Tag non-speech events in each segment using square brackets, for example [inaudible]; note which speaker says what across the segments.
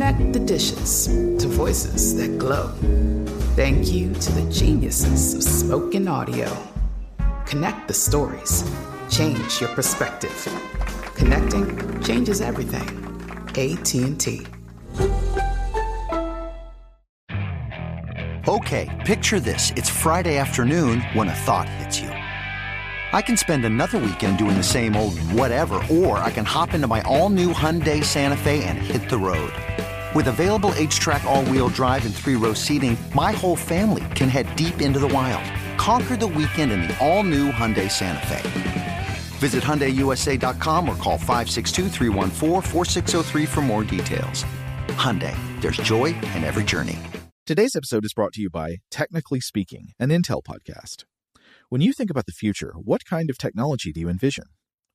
Speaker 1: Connect the dishes to voices that glow. Thank you to the geniuses of spoken audio. Connect the stories. Change your perspective. Connecting changes everything. AT&T.
Speaker 2: Okay, picture this. It's Friday afternoon when a thought hits you. I can spend another weekend doing the same old whatever, or I can hop into my all-new Hyundai Santa Fe and hit the road. With available H-Track all-wheel drive and three-row seating, my whole family can head deep into the wild. Conquer the weekend in the all-new Hyundai Santa Fe. Visit HyundaiUSA.com or call 562 for more details. Hyundai, there's joy in every journey.
Speaker 3: Today's episode is brought to you by Technically Speaking, an Intel podcast. When you think about the future, what kind of technology do you envision?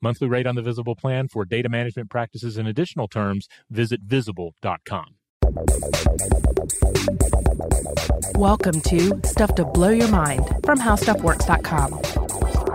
Speaker 4: Monthly rate on the Visible plan for data management practices and additional terms, visit visible.com.
Speaker 5: Welcome to Stuff to Blow Your Mind from HowStuffWorks.com.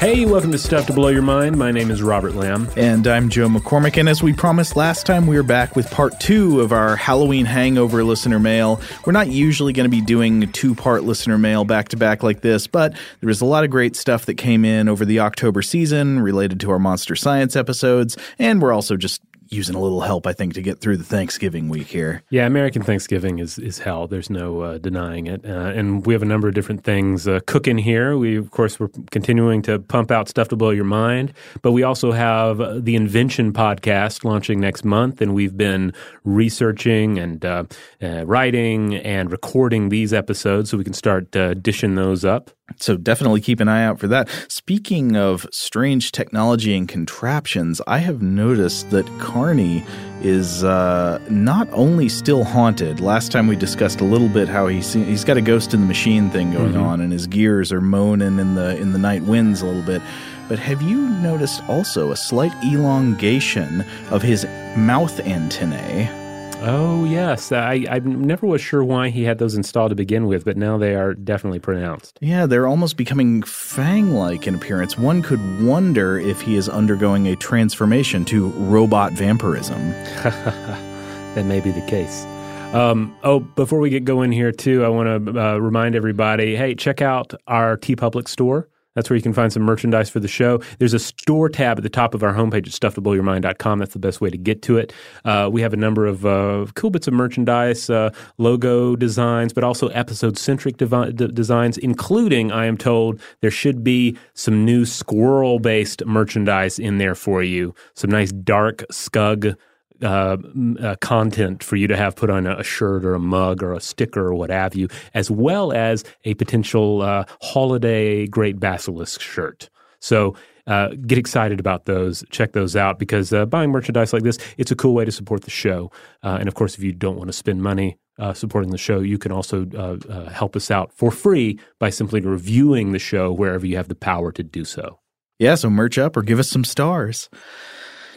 Speaker 4: Hey, welcome to Stuff to Blow Your Mind. My name is Robert Lamb.
Speaker 3: And I'm Joe McCormick. And as we promised last time, we are back with part two of our Halloween hangover listener mail. We're not usually going to be doing two part listener mail back to back like this, but there was a lot of great stuff that came in over the October season related to our Monster Science episodes. And we're also just using a little help, I think, to get through the Thanksgiving week here.
Speaker 4: Yeah, American Thanksgiving is is hell. There's no uh, denying it. Uh, and we have a number of different things uh, cooking here. We, of course, we're continuing to pump out stuff to blow your mind, but we also have the Invention podcast launching next month, and we've been researching and uh, uh, writing and recording these episodes so we can start uh, dishing those up.
Speaker 3: So definitely keep an eye out for that. Speaking of strange technology and contraptions, I have noticed that Carney is uh, not only still haunted. Last time we discussed a little bit how he's he's got a ghost in the machine thing going mm-hmm. on, and his gears are moaning in the in the night winds a little bit. But have you noticed also a slight elongation of his mouth antennae?
Speaker 4: Oh yes, I I never was sure why he had those installed to begin with, but now they are definitely pronounced.
Speaker 3: Yeah, they're almost becoming fang-like in appearance. One could wonder if he is undergoing a transformation to robot vampirism. [laughs]
Speaker 4: that may be the case. Um, oh, before we get going here too, I want to uh, remind everybody: hey, check out our TeePublic store. That's where you can find some merchandise for the show. There's a store tab at the top of our homepage at stufftoblowyourmind.com. That's the best way to get to it. Uh, we have a number of uh, cool bits of merchandise, uh, logo designs, but also episode centric designs, including, I am told, there should be some new squirrel based merchandise in there for you. Some nice dark scug uh, uh, content for you to have put on a, shirt or a mug or a sticker or what have you, as well as a potential uh, holiday Great Basilisk shirt. So uh, get excited about those. Check those out because uh, buying merchandise like this, it's a cool way to support the show. Uh, and of course, if you don't want to spend money supporting the show, you can also help us out for free by simply reviewing the show wherever you have the power to do so.
Speaker 3: Yeah, so merch up or give us some stars.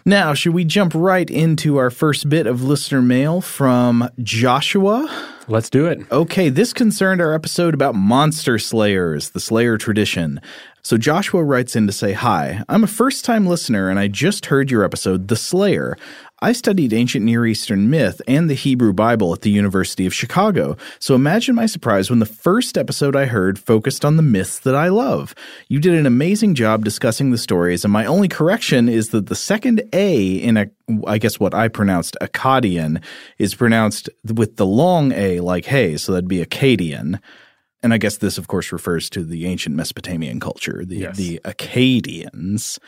Speaker 3: Now, should we jump right into our first bit of listener mail from Joshua?
Speaker 4: Let's do it.
Speaker 3: Okay, this concerned our episode about monster slayers, the Slayer tradition. So Joshua writes in to say, Hi, I'm a first time listener and I just heard your episode, The Slayer. I studied ancient Near Eastern myth and the Hebrew Bible at the University of Chicago, so imagine my surprise when the first episode I heard focused on the myths that I love. You did an amazing job discussing the stories, and my only correction is that the second A in a, I guess what I pronounced Akkadian is pronounced with the long A like hey, so that'd be Akkadian. And I guess this, of course, refers to the ancient Mesopotamian culture, the,
Speaker 4: Yes.
Speaker 3: the Akkadians.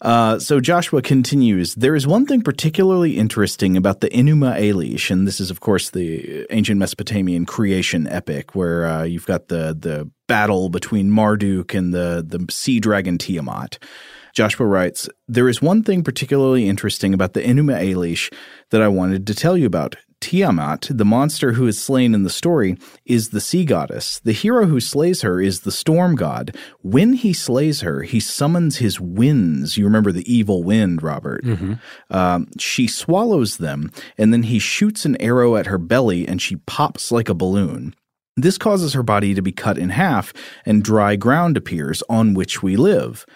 Speaker 3: Uh, so Joshua continues, there is one thing particularly interesting about the Enuma Elish, and this is, of course, the ancient Mesopotamian creation epic, where uh, you've got the the battle between Marduk and the the sea dragon Tiamat. Joshua writes, There is one thing particularly interesting about the Enuma Elish that I wanted to tell you about. Tiamat, the monster who is slain in the story, is the sea goddess. The hero who slays her is the storm god. When he slays her, he summons his winds. You remember the evil wind, Robert. Um, she swallows them, and then he shoots an arrow at her belly, and she pops like a balloon. This causes her body to be cut in half, and dry ground appears on which we live.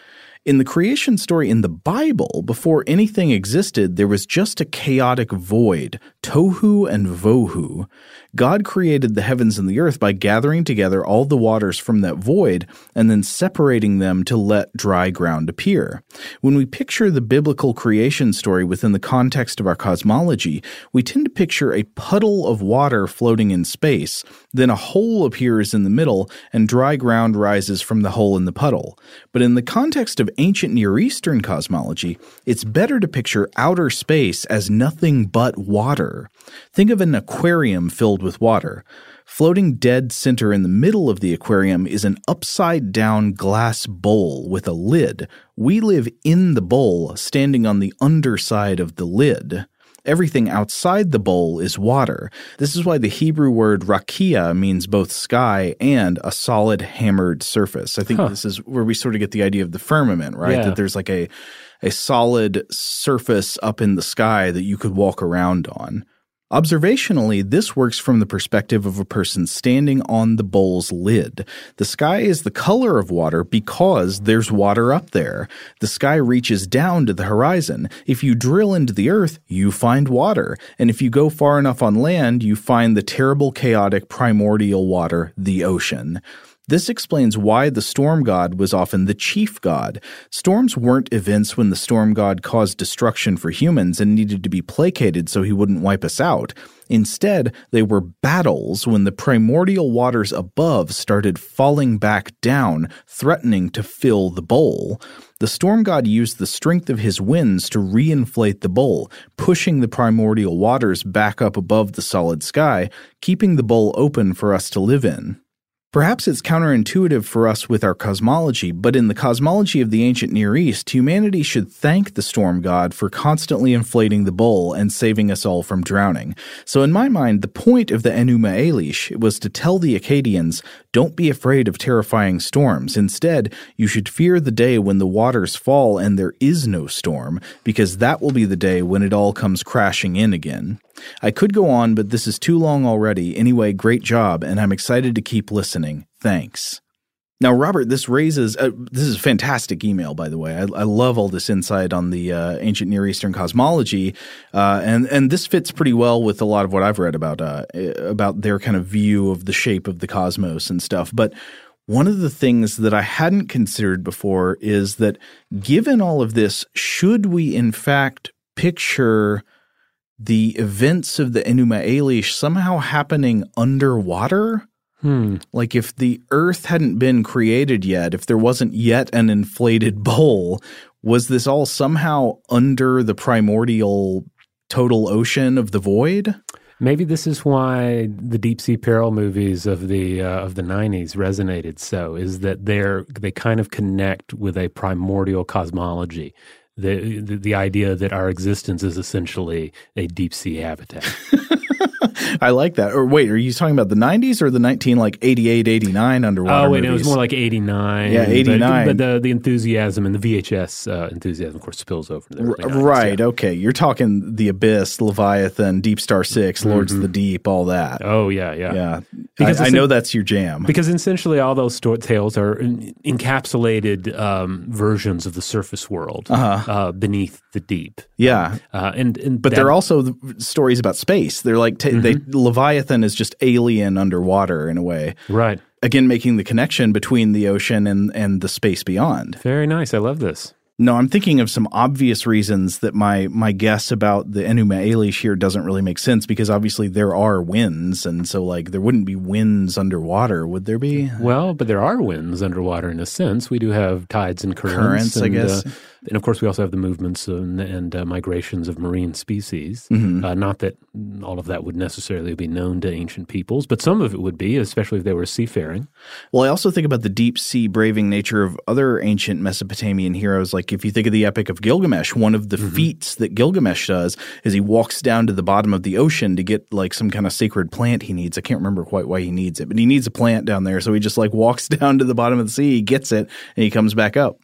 Speaker 3: In the creation story in the Bible, before anything existed, there was just a chaotic void, tohu and vohu. God created the heavens and the earth by gathering together all the waters from that void and then separating them to let dry ground appear. When we picture the biblical creation story within the context of our cosmology, we tend to picture a puddle of water floating in space, then a hole appears in the middle and dry ground rises from the hole in the puddle. But in the context of ancient Near Eastern cosmology, it's better to picture outer space as nothing but water. Think of an aquarium filled with water. Floating dead center in the middle of the aquarium is an upside down glass bowl with a lid. We live in the bowl, standing on the underside of the lid. Everything outside the bowl is water. This is why the Hebrew word rakia means both sky and a solid hammered surface. I think this is where we sort of get the idea of the firmament, right?
Speaker 4: Yeah.
Speaker 3: That there's like a a solid surface up in the sky that you could walk around on. Observationally, this works from the perspective of a person standing on the bowl's lid. The sky is the color of water because there's water up there. The sky reaches down to the horizon. If you drill into the earth, you find water. And if you go far enough on land, you find the terrible, chaotic, primordial water, the ocean. This explains why the storm god was often the chief god. Storms weren't events when the storm god caused destruction for humans and needed to be placated so he wouldn't wipe us out. Instead, they were battles when the primordial waters above started falling back down, threatening to fill the bowl. The storm god used the strength of his winds to reinflate the bowl, pushing the primordial waters back up above the solid sky, keeping the bowl open for us to live in. Perhaps it's counterintuitive for us with our cosmology, but in the cosmology of the ancient Near East, humanity should thank the storm god for constantly inflating the bowl and saving us all from drowning. So, in my mind, the point of the Enuma Elish was to tell the Akkadians don't be afraid of terrifying storms. Instead, you should fear the day when the waters fall and there is no storm, because that will be the day when it all comes crashing in again. I could go on, but this is too long already. Anyway, great job, and I'm excited to keep listening. Thanks. Now, Robert, this raises uh, this is a fantastic email, by the way. I, I love all this insight on the uh, ancient Near Eastern cosmology, uh, and and this fits pretty well with a lot of what I've read about uh, about their kind of view of the shape of the cosmos and stuff. But one of the things that I hadn't considered before is that, given all of this, should we in fact picture the events of the Enuma Elish somehow happening underwater?
Speaker 4: Hmm.
Speaker 3: Like if the Earth hadn't been created yet, if there wasn't yet an inflated bowl, was this all somehow under the primordial total ocean of the void?
Speaker 4: Maybe this is why the deep sea peril movies of the uh, of the '90s resonated so. Is that they're they kind of connect with a primordial cosmology, the the, the idea that our existence is essentially a deep sea habitat. [laughs]
Speaker 3: I like that. Or wait, are you talking about the 90s or the 19 like 88, 89 underwater
Speaker 4: Oh wait,
Speaker 3: movies?
Speaker 4: it was more like eighty nine.
Speaker 3: Yeah, 89.
Speaker 4: But, but the the enthusiasm and the VHS uh, enthusiasm, of course, spills over to the early 90s,
Speaker 3: Right.
Speaker 4: yeah.
Speaker 3: Okay. You're talking The Abyss, Leviathan, Deep Star 6 Lords of the Deep, all that.
Speaker 4: Mm-hmm. Oh yeah, yeah,
Speaker 3: yeah.
Speaker 4: Because
Speaker 3: I, I know that's your jam.
Speaker 4: Because essentially, all those sto- tales are in- encapsulated um, versions of the surface world uh beneath the deep.
Speaker 3: yeah.
Speaker 4: Uh, and, and
Speaker 3: But
Speaker 4: that-
Speaker 3: they're also the stories about space. They're like, they,
Speaker 4: Mm-hmm.
Speaker 3: Leviathan is just alien underwater in a way.
Speaker 4: right.
Speaker 3: Again, making the connection between the ocean and, and the space beyond.
Speaker 4: Very nice. I love this.
Speaker 3: No, I'm thinking of some obvious reasons that my my guess about the Enuma Elish here doesn't really make sense because obviously there are winds, and so like there wouldn't be winds underwater, would there be?
Speaker 4: Well, but there are winds underwater in a sense. We do have tides and currents.
Speaker 3: Currents, I
Speaker 4: and,
Speaker 3: guess.
Speaker 4: Uh, and of course, we also have the movements and, and uh, migrations of marine species.
Speaker 3: Mm-hmm.
Speaker 4: Uh, not that all of that would necessarily be known to ancient peoples, but some of it would be, especially if they were seafaring.
Speaker 3: Well, I also think about the deep sea braving nature of other ancient Mesopotamian heroes. Like if you think of the Epic of Gilgamesh, one of the feats that Gilgamesh does is he walks down to the bottom of the ocean to get like some kind of sacred plant he needs. I can't remember quite why he needs it, but he needs a plant down there. So he just like walks [laughs] down to the bottom of the sea, he gets it, and he comes back up.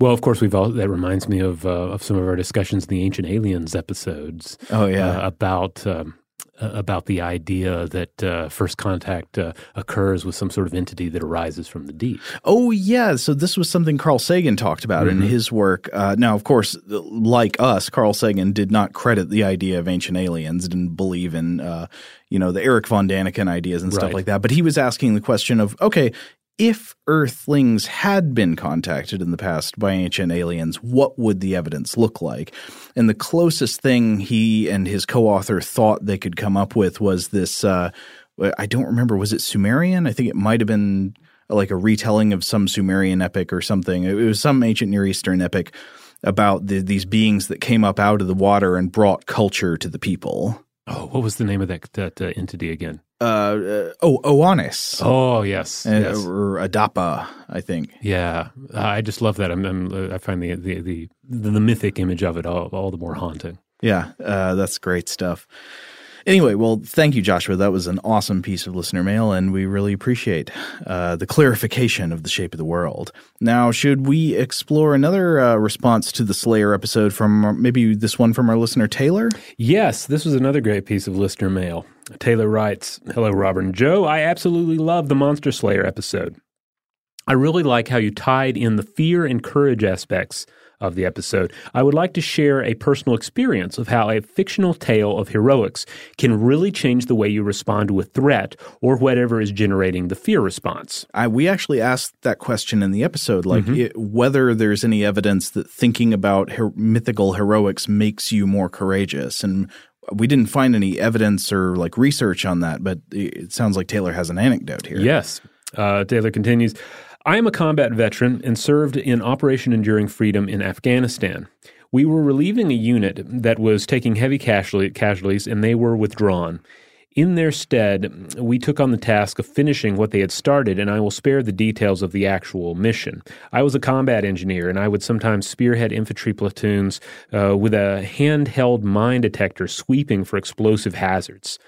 Speaker 4: Well, of course, we've all that reminds me of uh, of some of our discussions in the Ancient Aliens episodes.
Speaker 3: Oh, yeah.
Speaker 4: uh, about um, about the idea that uh, first contact uh, occurs with some sort of entity that arises from the deep.
Speaker 3: Oh yeah, so this was something Carl Sagan talked about in his work. Uh, now, of course, like us, Carl Sagan did not credit the idea of ancient aliens, didn't believe in uh, you know the Erich von Däniken ideas and stuff
Speaker 4: Right.
Speaker 3: like that. But he was asking the question of okay. If Earthlings had been contacted in the past by ancient aliens, what would the evidence look like? And the closest thing he and his co-author thought they could come up with was this. Uh, I don't remember. Was it Sumerian? I think it might have been like a retelling of some Sumerian epic or something. It was some ancient Near Eastern epic about the, these beings that came up out of the water and brought culture to the people.
Speaker 4: Oh, what was the name of that that uh, entity again?
Speaker 3: Uh, uh, oh, Oannes.
Speaker 4: Oh, yes,
Speaker 3: Uh,
Speaker 4: yes.
Speaker 3: or Adapa, I think.
Speaker 4: yeah. I just love that. I'm, I'm, I find the, the the the mythic image of it all, all the more haunting.
Speaker 3: Yeah, uh, that's great stuff. Anyway, well, thank you, Joshua. That was an awesome piece of listener mail, and we really appreciate uh, the clarification of the shape of the world. Now, should we explore another uh, response to the Slayer episode from maybe this one from our listener Taylor?
Speaker 4: Yes, this was another great piece of listener mail. Taylor writes Hello, Robert and Joe. I absolutely love the Monster Slayer episode. I really like how you tied in the fear and courage aspects of the episode. I would like to share a personal experience of how a fictional tale of heroics can really change the way you respond to a threat or whatever is generating the fear response.
Speaker 3: I, we actually asked that question in the episode, like it, whether there's any evidence that thinking about her, mythical heroics makes you more courageous, and we didn't find any evidence or like research on that. But it it sounds like Taylor has an anecdote here.
Speaker 4: Yes. Uh, Taylor continues I am a combat veteran and served in Operation Enduring Freedom in Afghanistan. We were relieving a unit that was taking heavy casualties and they were withdrawn. In their stead, we took on the task of finishing what they had started, and I will spare the details of the actual mission. I was a combat engineer, and I would sometimes spearhead infantry platoons uh, with a handheld mine detector sweeping for explosive hazards.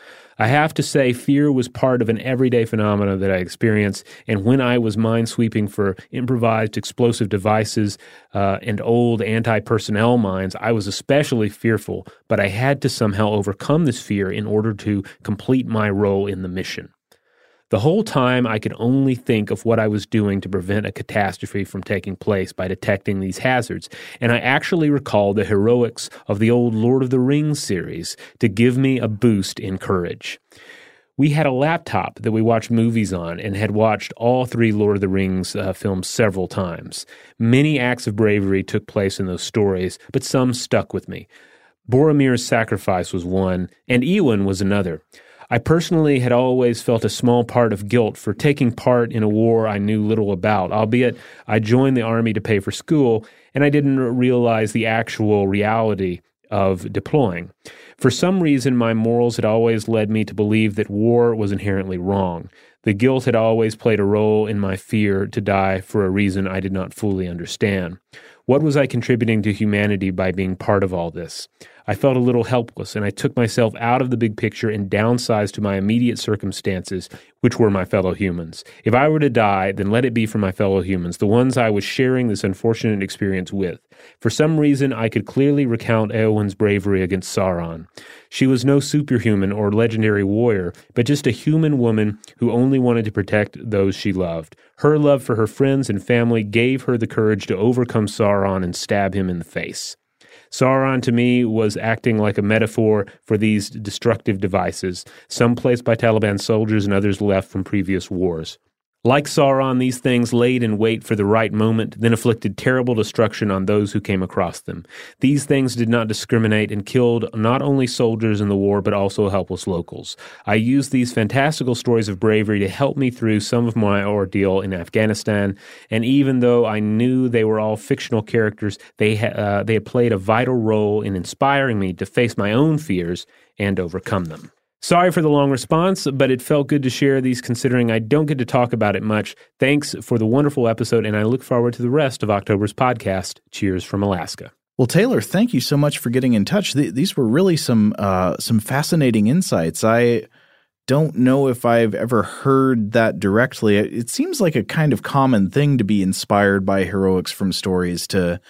Speaker 4: I have to say, fear was part of an everyday phenomenon that I experienced. And when I was mine sweeping for improvised explosive devices uh, and old anti personnel mines, I was especially fearful, but I had to somehow overcome this fear in order to complete my role in the mission. The whole time, I could only think of what I was doing to prevent a catastrophe from taking place by detecting these hazards, and I actually recalled the heroics of the old Lord of the Rings series to give me a boost in courage. We had a laptop that we watched movies on and had watched all three Lord of the Rings uh, films several times. Many acts of bravery took place in those stories, but some stuck with me. Boromir's sacrifice was one, and Eowyn was another. I personally had always felt a small part of guilt for taking part in a war I knew little about, albeit I joined the army to pay for school, and I didn't realize the actual reality of deploying. For some reason, my morals had always led me to believe that war was inherently wrong. The guilt had always played a role in my fear to die for a reason I did not fully understand. What was I contributing to humanity by being part of all this? I felt a little helpless, and I took myself out of the big picture and downsized to my immediate circumstances, which were my fellow humans. If I were to die, then let it be for my fellow humans, the ones I was sharing this unfortunate experience with. For some reason, I could clearly recount Eowyn's bravery against Sauron. She was no superhuman or legendary warrior, but just a human woman who only wanted to protect those she loved. Her love for her friends and family gave her the courage to overcome Sauron and stab him in the face. Sauron to me was acting like a metaphor for these destructive devices, some placed by Taliban soldiers and others left from previous wars. Like Sauron, these things laid in wait for the right moment, then inflicted terrible destruction on those who came across them. These things did not discriminate and killed not only soldiers in the war, but also helpless locals. I used these fantastical stories of bravery to help me through some of my ordeal in Afghanistan, and even though I knew they were all fictional characters, they, ha- uh, they had played a vital role in inspiring me to face my own fears and overcome them. Sorry for the long response, but it felt good to share these considering I don't get to talk about it much. Thanks for the wonderful episode, and I look forward to the rest of October's podcast. Cheers from Alaska.
Speaker 3: Well, Taylor, thank you so much for getting in touch. Th- these were really some uh, some fascinating insights. I don't know if I've ever heard that directly. It seems like a kind of common thing to be inspired by heroics from stories to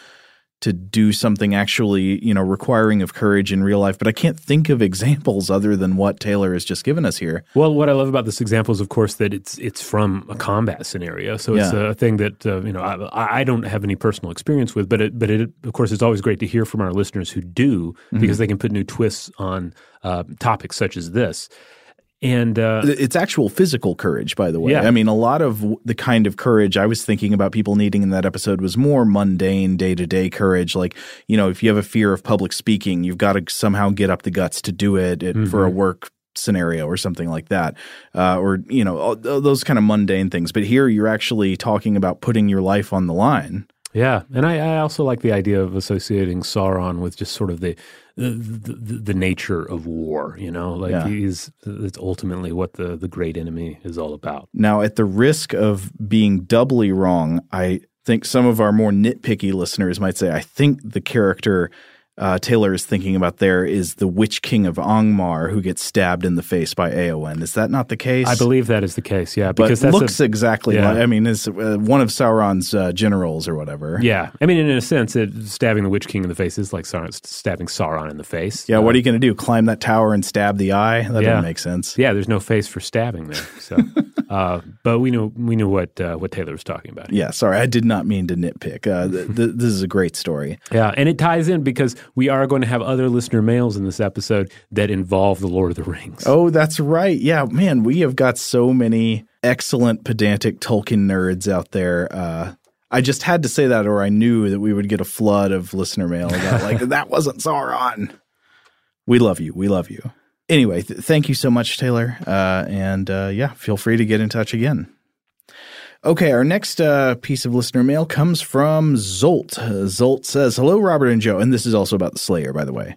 Speaker 3: to do something actually, you know, requiring of courage in real life. But I can't think of examples other than what Taylor has just given us here.
Speaker 4: Well, what I love about this example is, of course, that it's it's from a combat scenario, so it's
Speaker 3: Yeah.
Speaker 4: a thing that uh, you know I, I don't have any personal experience with, but it, but it, of course, it's always great to hear from our listeners who do because they can put new twists on uh, topics such as this. And uh,
Speaker 3: It's actual physical courage, by the way.
Speaker 4: Yeah.
Speaker 3: I mean, a lot of the kind of courage I was thinking about people needing in that episode was more mundane, day to day courage. Like, you know, if you have a fear of public speaking, you've got to somehow get up the guts to do it, it for a work scenario or something like that. Uh, or, you know, all- those kind of mundane things. But here you're actually talking about putting your life on the line.
Speaker 4: Yeah, and I, I also like the idea of associating Sauron with just sort of the the, the, the nature of war. You know, like
Speaker 3: Yeah.
Speaker 4: he's it's ultimately what the the great enemy is all about.
Speaker 3: Now, at the risk of being doubly wrong, I think some of our more nitpicky listeners might say, I think the character uh, Taylor is thinking about there is the Witch King of Angmar who gets stabbed in the face by Eowyn. Is that not the case?
Speaker 4: I believe that is the case. Yeah,
Speaker 3: but
Speaker 4: because that's
Speaker 3: looks
Speaker 4: a,
Speaker 3: exactly
Speaker 4: yeah.
Speaker 3: like, I mean, is uh, one of Sauron's uh, generals or whatever.
Speaker 4: yeah. I mean, in a sense, it, stabbing the Witch King in the face is like Sauron, stabbing Sauron in the face.
Speaker 3: Yeah, what are you going to do? Climb that tower and stab the eye? That
Speaker 4: Yeah.
Speaker 3: doesn't make sense.
Speaker 4: yeah, there's no face for stabbing there. So, [laughs] uh, but we know we knew what uh, what Taylor was talking about.
Speaker 3: Yeah, sorry, I did not mean to nitpick. Uh, th- th- this is a great story.
Speaker 4: Yeah, and it ties in because we are going to have other listener mails in this episode that involve the Lord of the Rings.
Speaker 3: Oh, that's right. Yeah, man, we have got so many excellent pedantic Tolkien nerds out there. Uh, I just had to say that, or I knew that we would get a flood of listener mail about like [laughs] that wasn't Sauron. We love you. We love you. Anyway, th- thank you so much, Taylor. Uh, and uh, yeah, feel free to get in touch again. Okay, our next uh, piece of listener mail comes from Zsolt. Uh, Zsolt says, Hello, Robert and Joe. And this is also about the Slayer, by the way.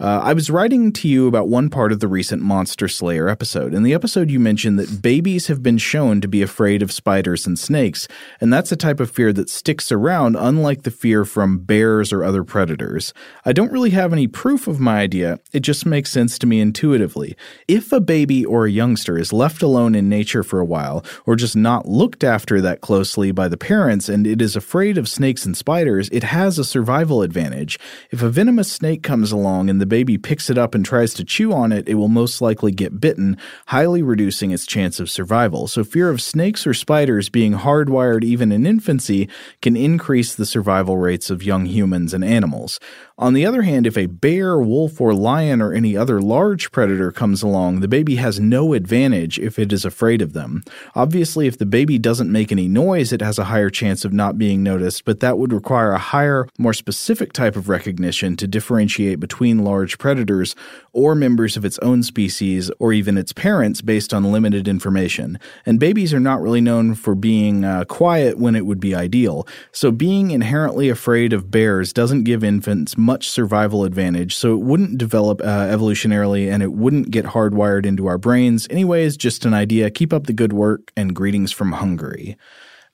Speaker 3: Uh, I was writing to you about one part of the recent Monster Slayer episode. In the episode, you mentioned that babies have been shown to be afraid of spiders and snakes, and that's a type of fear that sticks around, unlike the fear from bears or other predators. I don't really have any proof of my idea, it just makes sense to me intuitively. If a baby or a youngster is left alone in nature for a while, or just not looked after that closely by the parents, and it is afraid of snakes and spiders, it has a survival advantage. If a venomous snake comes along and the baby picks it up and tries to chew on it, it will most likely get bitten, highly reducing its chance of survival. So, fear of snakes or spiders being hardwired even in infancy can increase the survival rates of young humans and animals. On the other hand, if a bear, wolf, or lion or any other large predator comes along, the baby has no advantage if it is afraid of them. Obviously, if the baby doesn't make any noise, it has a higher chance of not being noticed, but that would require a higher, more specific type of recognition to differentiate between large predators or members of its own species or even its parents based on limited information. And babies are not really known for being uh, quiet when it would be ideal. So being inherently afraid of bears doesn't give infants much survival advantage, so it wouldn't develop uh, evolutionarily and it wouldn't get hardwired into our brains. Anyways, just an idea. Keep up the good work and greetings from Hungary.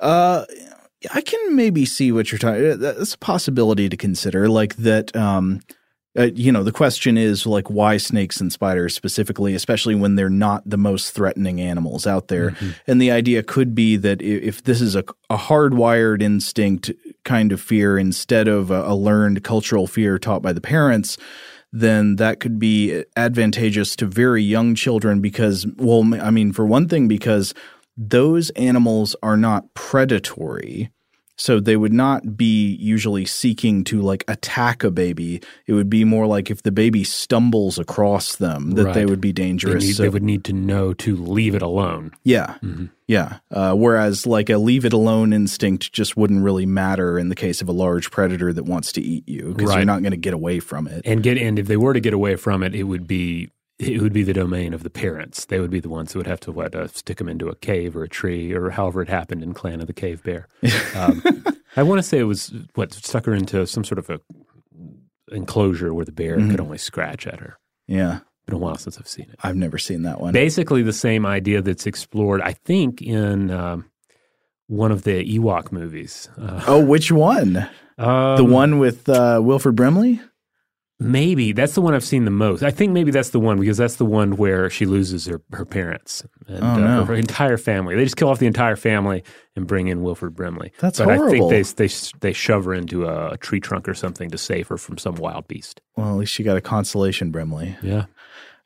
Speaker 3: Uh, I can maybe see what you're talking. That's a possibility to consider, like that. Um,
Speaker 6: Uh, you know, the question is like why snakes and spiders specifically, especially when they're not the most threatening animals out there.
Speaker 4: Mm-hmm.
Speaker 6: And the idea could be that if this is a, a hardwired instinct kind of fear instead of a, a learned cultural fear taught by the parents, then that could be advantageous to very young children because, well, I mean, for one thing, because those animals are not predatory. So they would not be usually seeking to like attack a baby. It would be more like if the baby stumbles across them that they would be
Speaker 4: They,
Speaker 6: dangerous.
Speaker 4: need,
Speaker 6: So-
Speaker 4: they would need to know to leave it alone.
Speaker 6: yeah.
Speaker 4: Mm-hmm.
Speaker 6: Yeah. Uh, whereas like a leave it alone instinct just wouldn't really matter in the case of a large predator that wants to eat you because
Speaker 4: Right.
Speaker 6: you're not going to get away from it.
Speaker 4: And get and if they were to get away from it, it would be it would be the domain of the parents. They would be the ones who would have to what uh, stick them into a cave or a tree or however it happened in Clan of the Cave Bear. [laughs] Um, I want to say it was what stuck her into some sort of a enclosure where the bear
Speaker 6: Mm-hmm.
Speaker 4: could only scratch at her.
Speaker 6: Yeah.
Speaker 4: Been a while since I've seen it.
Speaker 6: I've never seen that one.
Speaker 4: Basically, the same idea that's explored, I think, in um, one of the Ewok movies. Uh,
Speaker 6: oh, which one? [laughs] the
Speaker 4: um,
Speaker 6: one with uh, Wilford Brimley?
Speaker 4: Maybe that's the one I've seen the most. I think maybe that's the one because that's the one where she loses her, her parents and
Speaker 6: Oh,
Speaker 4: uh,
Speaker 6: no.
Speaker 4: her entire family. They just kill off the entire family and bring in Wilford Brimley.
Speaker 6: That's
Speaker 4: but I think they they they shove her into a, a tree trunk or something to save her from some wild beast.
Speaker 6: Well, at least she got a consolation Brimley.
Speaker 4: Yeah.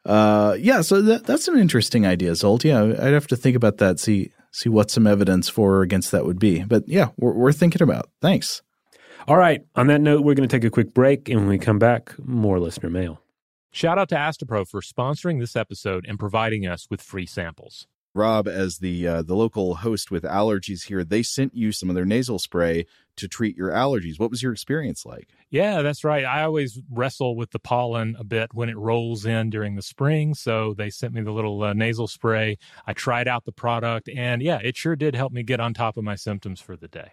Speaker 6: Uh, yeah, so that, that's an interesting idea, Zsolt. Yeah, I'd have to think about that. See see what some evidence for or against that would be. But yeah, we're, we're thinking about. Thanks.
Speaker 4: All right. On that note, we're going to take a quick break, and when we come back, more listener mail.
Speaker 7: Shout out to Astepro for sponsoring this episode and providing us with free samples.
Speaker 3: Rob, as the uh, the local host with allergies here, they sent you some of their nasal spray to treat your allergies. What was your experience like?
Speaker 7: Yeah, that's right. I always wrestle with the pollen a bit when it rolls in during the spring. So they sent me the little uh, nasal spray. I tried out the product, and yeah, it sure did help me get on top of my symptoms for the day.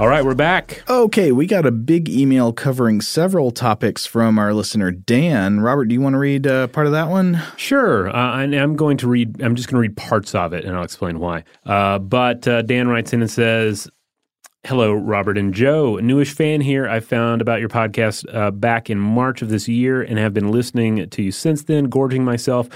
Speaker 4: All right, we're back.
Speaker 3: Okay, we got a big email covering several topics from our listener Dan. Robert, do you want to read uh, part of that one?
Speaker 4: Sure. Uh, and I'm going to read, I'm just going to read parts of it and I'll explain why. Uh, but uh, Dan writes in and says, Hello, Robert and Joe. Newish fan here. I found about your podcast uh, back in March of this year and have been listening to you since then, gorging myself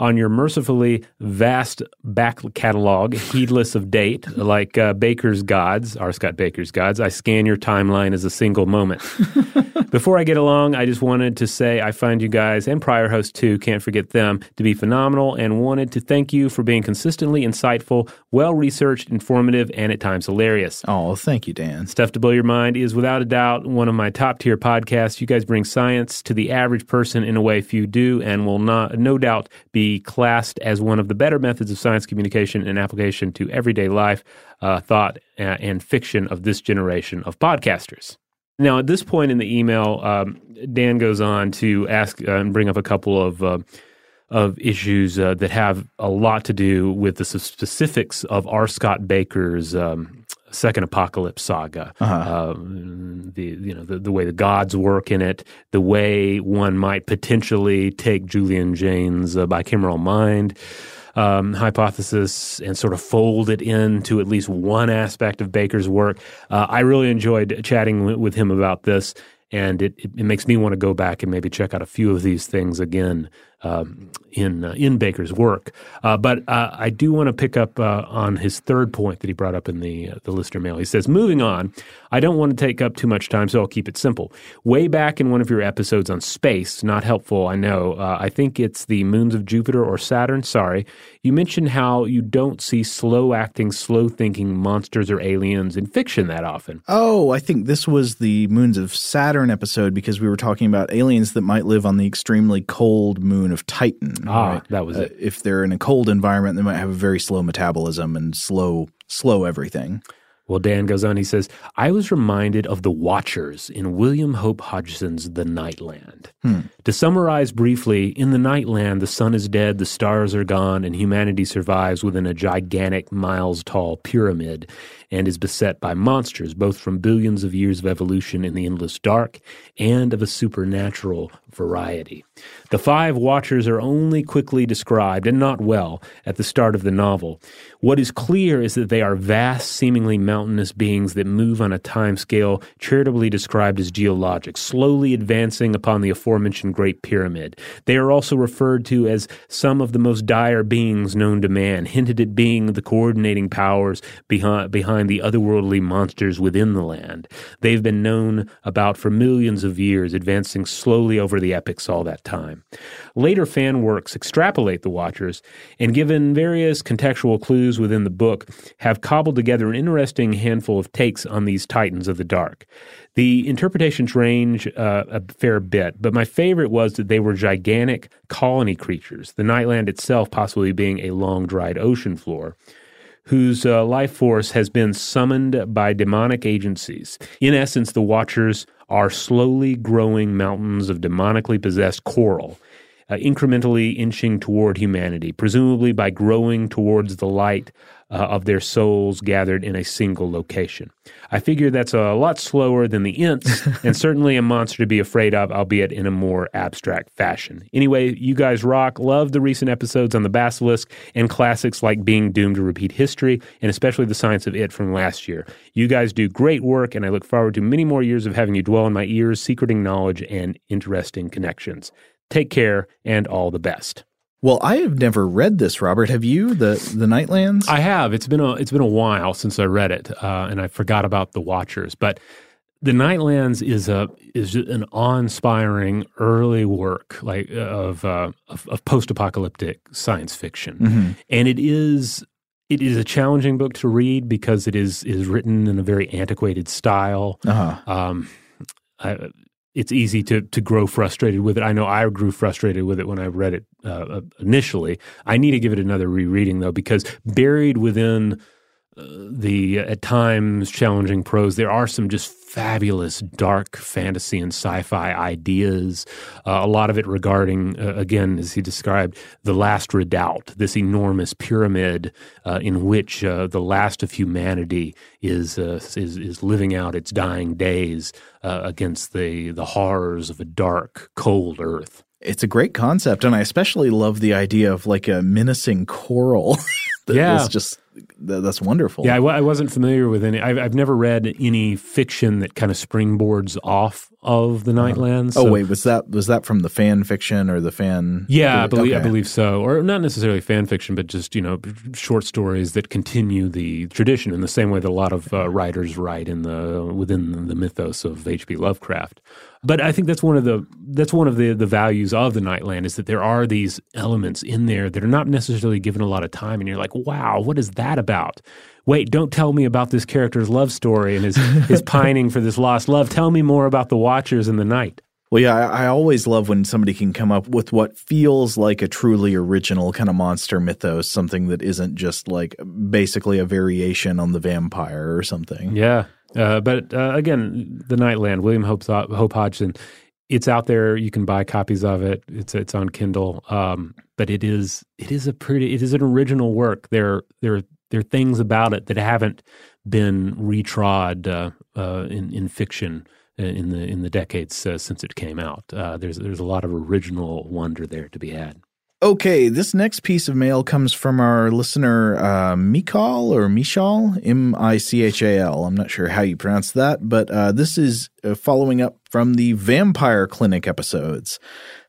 Speaker 4: on your mercifully vast back catalog, heedless of date, like uh, Bakker's Gods, R. Scott Bakker's Gods. I scan your timeline as a single moment. [laughs] Before I get along, I just wanted to say I find you guys and prior hosts too, can't forget them, to be phenomenal and wanted to thank you for being consistently insightful, well researched, informative, and at times hilarious.
Speaker 3: Oh, thank you, Dan.
Speaker 4: Stuff to Blow Your Mind is without a doubt one of my top tier podcasts. You guys bring science to the average person in a way few do and will not, no doubt be classed as one of the better methods of science communication and application to everyday life, uh, thought, uh, and fiction of this generation of podcasters. Now, at this point in the email, um, Dan goes on to ask uh, and bring up a couple of uh, of issues uh, that have a lot to do with the specifics of R. Scott Bakker's um, second apocalypse saga. Uh-huh. the you know the, the way the gods work in it, the way one might potentially take Julian Jaynes' uh, bicameral mind. Um, hypothesis and sort of fold it into at least one aspect of Bakker's work. Uh, I really enjoyed chatting with, with him about this, and it, it, makes me want to go back and maybe check out a few of these things again um, in uh, in Bakker's work. Uh, but uh, I do want to pick up uh, on his third point that he brought up in the uh, the listener mail. He says, "Moving on, I don't want to take up too much time, so I'll keep it simple. Way back in one of your episodes on space, not helpful, I know. Uh, I think it's the moons of Jupiter or Saturn. Sorry, you mentioned how you don't see slow acting, slow thinking monsters or aliens in fiction that often.
Speaker 3: Oh, I think this was the moons of Saturn episode because we were talking about aliens that might live on the extremely cold moon of Titan.
Speaker 4: Ah, right? that was uh, it.
Speaker 3: If they're in a cold environment, they might have a very slow metabolism and slow slow everything.
Speaker 4: Well, Dan goes on, he says, I was reminded of the Watchers in William Hope Hodgson's The Nightland. Hmm. To summarize briefly, in The Nightland, the sun is dead, the stars are gone, and humanity survives within a gigantic, miles tall pyramid and is beset by monsters, both from billions of years of evolution in the endless dark and of a supernatural variety. The five Watchers are only quickly described, and not well, at the start of the novel. What is clear is that they are vast, seemingly mountainous beings that move on a time scale charitably described as geologic, slowly advancing upon the aforementioned Great Pyramid. They are also referred to as some of the most dire beings known to man, hinted at being the coordinating powers behind, behind the otherworldly monsters within the land. They've been known about for millions of years, advancing slowly over the epics all that time. Later fan works extrapolate the Watchers, and given various contextual clues within the book, have cobbled together an interesting handful of takes on these titans of the dark. The interpretations range uh, a fair bit, but my favorite was that they were gigantic colony creatures, the Nightland itself possibly being a long dried ocean floor whose uh, life force has been summoned by demonic agencies. In essence, the Watchers are slowly growing mountains of demonically possessed coral uh, incrementally inching toward humanity, presumably by growing towards the light uh, of their souls gathered in a single location. I figure that's a lot slower than the Ents, [laughs] and certainly a monster to be afraid of, albeit in a more abstract fashion. Anyway, you guys rock. Love the recent episodes on the Basilisk and classics like Being Doomed to Repeat History, and especially The Science of It from last year. You guys do great work, and I look forward to many more years of having you dwell in my ears, secreting knowledge and interesting connections. Take care and all the best.
Speaker 3: Well, I have never read this, Robert. Have you the the Nightlands?
Speaker 4: I have. It's been a it's been a while since I read it, uh, and I forgot about the Watchers. But the Nightlands is a is an awe-inspiring early work like of uh, of, of post apocalyptic science fiction, mm-hmm. and it is it is a challenging book to read because it is is written in a very antiquated style. Uh-huh. Um, I, it's easy to to grow frustrated with it. I know I grew frustrated with it when I read it uh, uh initially. I need to give it another rereading though because buried within the at times challenging prose, there are some just fabulous dark fantasy and sci-fi ideas. Uh, a lot of it regarding, uh, again, as he described, the last redoubt, this enormous pyramid uh, in which uh, the last of humanity is uh, is is living out its dying days uh, against the the horrors of a dark, cold Earth.
Speaker 3: It's a great concept, and I especially love the idea of like a menacing coral. [laughs] that yeah. just that's wonderful.
Speaker 4: Yeah, I w- I wasn't familiar with any. I've, I've never read any fiction that kind of springboards off of the uh-huh. Nightlands.
Speaker 3: So. Oh wait, was that was that from the fan fiction or the fan?
Speaker 4: Yeah, I believe okay. I believe so, or not necessarily fan fiction, but just you know short stories that continue the tradition in the same way that a lot of uh, writers write in the within the mythos of H.P. Lovecraft. But I think that's one of the that's one of the the values of the Nightland is that there are these elements in there that are not necessarily given a lot of time, and you're like, wow, what is that about? Wait, don't tell me about this character's love story and his [laughs] his pining for this lost love. Tell me more about the Watchers in the night.
Speaker 3: Well, yeah, I, I, always love when somebody can come up with what feels like a truly original kind of monster mythos, something that isn't just like basically a variation on the vampire or something.
Speaker 4: Yeah. Uh, but uh, again, the Nightland, William Hope, Hope Hodgson, it's out there. You can buy copies of it. It's it's on Kindle. Um, but it is it is a pretty it is an original work. There there there are things about it that haven't been retrod uh, uh in in fiction uh, in the in the decades since it came out. there's there's a lot of original wonder there to be had.
Speaker 3: Okay, this next piece of mail comes from our listener, uh, Mikal or Michal, M I C H A L. I'm not sure how you pronounce that, but uh, this is uh, following up from the Vampire Clinic episodes.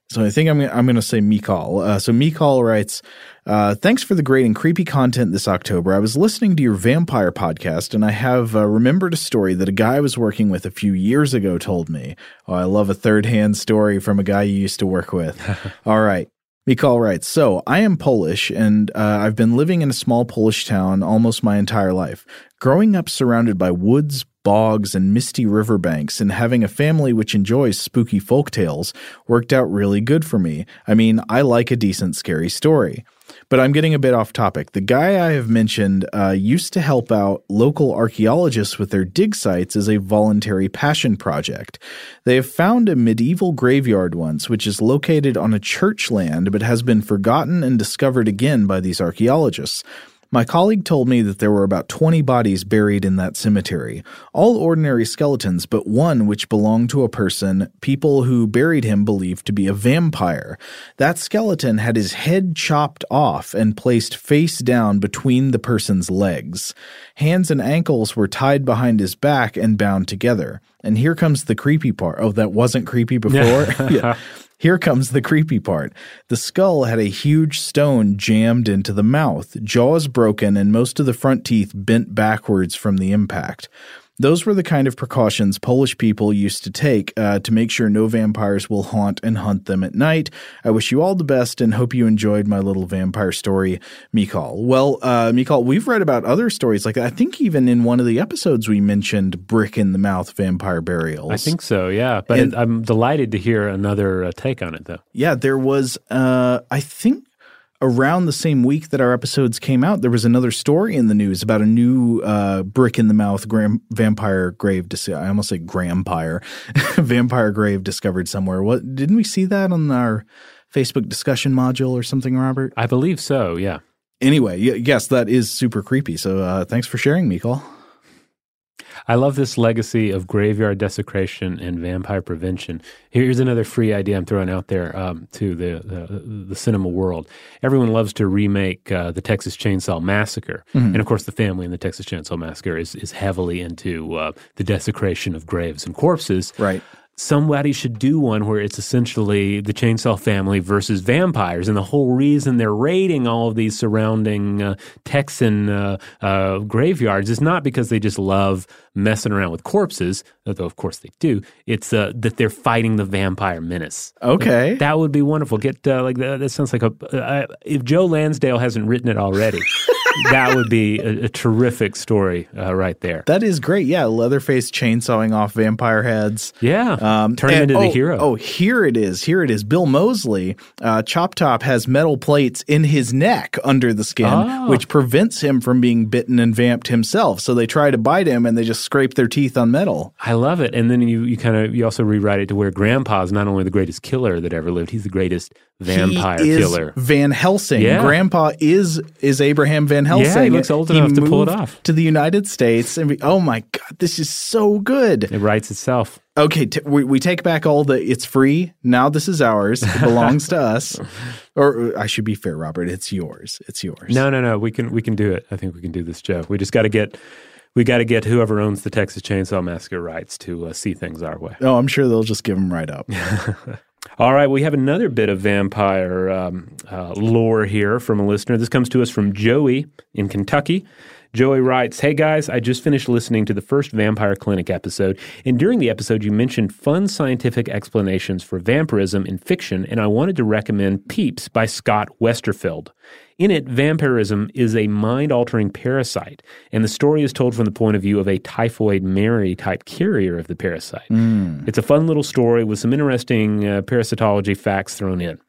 Speaker 3: So I think I'm, I'm going to say Mikal. Uh, so Mikal writes, uh, Thanks for the great and creepy content this October. I was listening to your vampire podcast, and I have uh, remembered a story that a guy I was working with a few years ago told me. Oh, I love a third hand story from a guy you used to work with. [laughs] All right. Mikal writes, So I am Polish and uh, I've been living in a small Polish town almost my entire life. Growing up surrounded by woods, bogs, and misty riverbanks, and having a family which enjoys spooky folk tales worked out really good for me. I mean, I like a decent scary story. But I'm getting a bit off topic. The guy I have mentioned uh, used to help out local archaeologists with their dig sites as a voluntary passion project. They have found a medieval graveyard once, which is located on a church land but has been forgotten and discovered again by these archaeologists. My colleague told me that there were about 20 bodies buried in that cemetery, all ordinary skeletons, but one which belonged to a person people who buried him believed to be a vampire. That skeleton had his head chopped off and placed face down between the person's legs. Hands and ankles were tied behind his back and bound together. And here comes the creepy part. Oh, that wasn't creepy [laughs] before? [laughs] yeah. Here comes the creepy part. The skull had a huge stone jammed into the mouth, jaws broken, and most of the front teeth bent backwards from the impact. Those were the kind of precautions Polish people used to take uh, to make sure no vampires will haunt and hunt them at night. I wish you all the best and hope you enjoyed my little vampire story, Mikal. Well, uh, Mikal, we've read about other stories like that. I think even in one of the episodes we mentioned brick in the mouth vampire burials.
Speaker 4: I think so, yeah. But and, I'm delighted to hear another uh, take on it, though.
Speaker 3: Yeah, there was, uh, I think around the same week that our episodes came out, there was another story in the news about a new uh, brick in the mouth gram- vampire grave. Dis- I almost say grampire [laughs] vampire grave discovered somewhere. What didn't we see that on our Facebook discussion module or something, Robert?
Speaker 4: I believe so. Yeah.
Speaker 3: Anyway, y- yes, that is super creepy. So uh, thanks for sharing, Mikal.
Speaker 4: I love this legacy of graveyard desecration and vampire prevention. Here's another free idea I'm throwing out there um, to the, the, the cinema world. Everyone loves to remake uh, the Texas Chainsaw Massacre, and of course, the family in the Texas Chainsaw Massacre is is heavily into uh, the desecration of graves and corpses.
Speaker 3: Right.
Speaker 4: Somebody should do one where it's essentially the Chainsaw family versus vampires, and the whole reason they're raiding all of these surrounding uh, Texan uh, uh, graveyards is not because they just love messing around with corpses, although of course they do. It's uh, that they're fighting the vampire menace.
Speaker 3: Okay.
Speaker 4: That would be wonderful. Get uh, like that, that sounds like a uh, if Joe Lansdale hasn't written it already, [laughs] that would be a, a terrific story uh, right there.
Speaker 3: That is great. Yeah, Leatherface chainsawing off vampire heads.
Speaker 4: Yeah,
Speaker 3: Um,
Speaker 4: turn him
Speaker 3: and-
Speaker 4: into the
Speaker 3: oh,
Speaker 4: hero.
Speaker 3: Oh, here it is. Here it is. Bill Moseley, uh, Chop Top has metal plates in his neck under the skin,
Speaker 4: Oh.
Speaker 3: which prevents him from being bitten and vamped himself. So they try to bite him and they just scrape their teeth on metal.
Speaker 4: I love it. And then you, you kind of you also rewrite it to where Grandpa's not only the greatest killer that ever lived, he's the greatest vampire
Speaker 3: he is
Speaker 4: killer.
Speaker 3: Van Helsing.
Speaker 4: Yeah.
Speaker 3: Grandpa is is Abraham Van Helsing.
Speaker 4: he looks old enough to pull it off.
Speaker 3: to the United States. And we, oh my god, this is so good.
Speaker 4: It writes itself.
Speaker 3: Okay, t- we, we take back all the it's free. Now this is ours. It belongs to us. [laughs] Or I should be fair, Robert. It's yours. It's yours.
Speaker 4: No, no, no. We can we can do it. I think we can do this, Joe. We just got to get we got to get whoever owns the Texas Chainsaw Massacre rights to uh, see things our way.
Speaker 3: Oh, I'm sure they'll just give them right up. [laughs]
Speaker 4: All right, we have another bit of vampire um, uh, lore here from a listener. This comes to us from Joey in Kentucky. Joey writes, Hey guys, I just finished listening to the first Vampire Clinic episode, and during the episode, you mentioned fun scientific explanations for vampirism in fiction, and I wanted to recommend Peeps by Scott Westerfeld. In it, vampirism is a mind altering parasite, and the story is told from the point of view of a typhoid Mary type carrier of the parasite. It's a fun little story with some interesting uh, parasitology facts thrown in.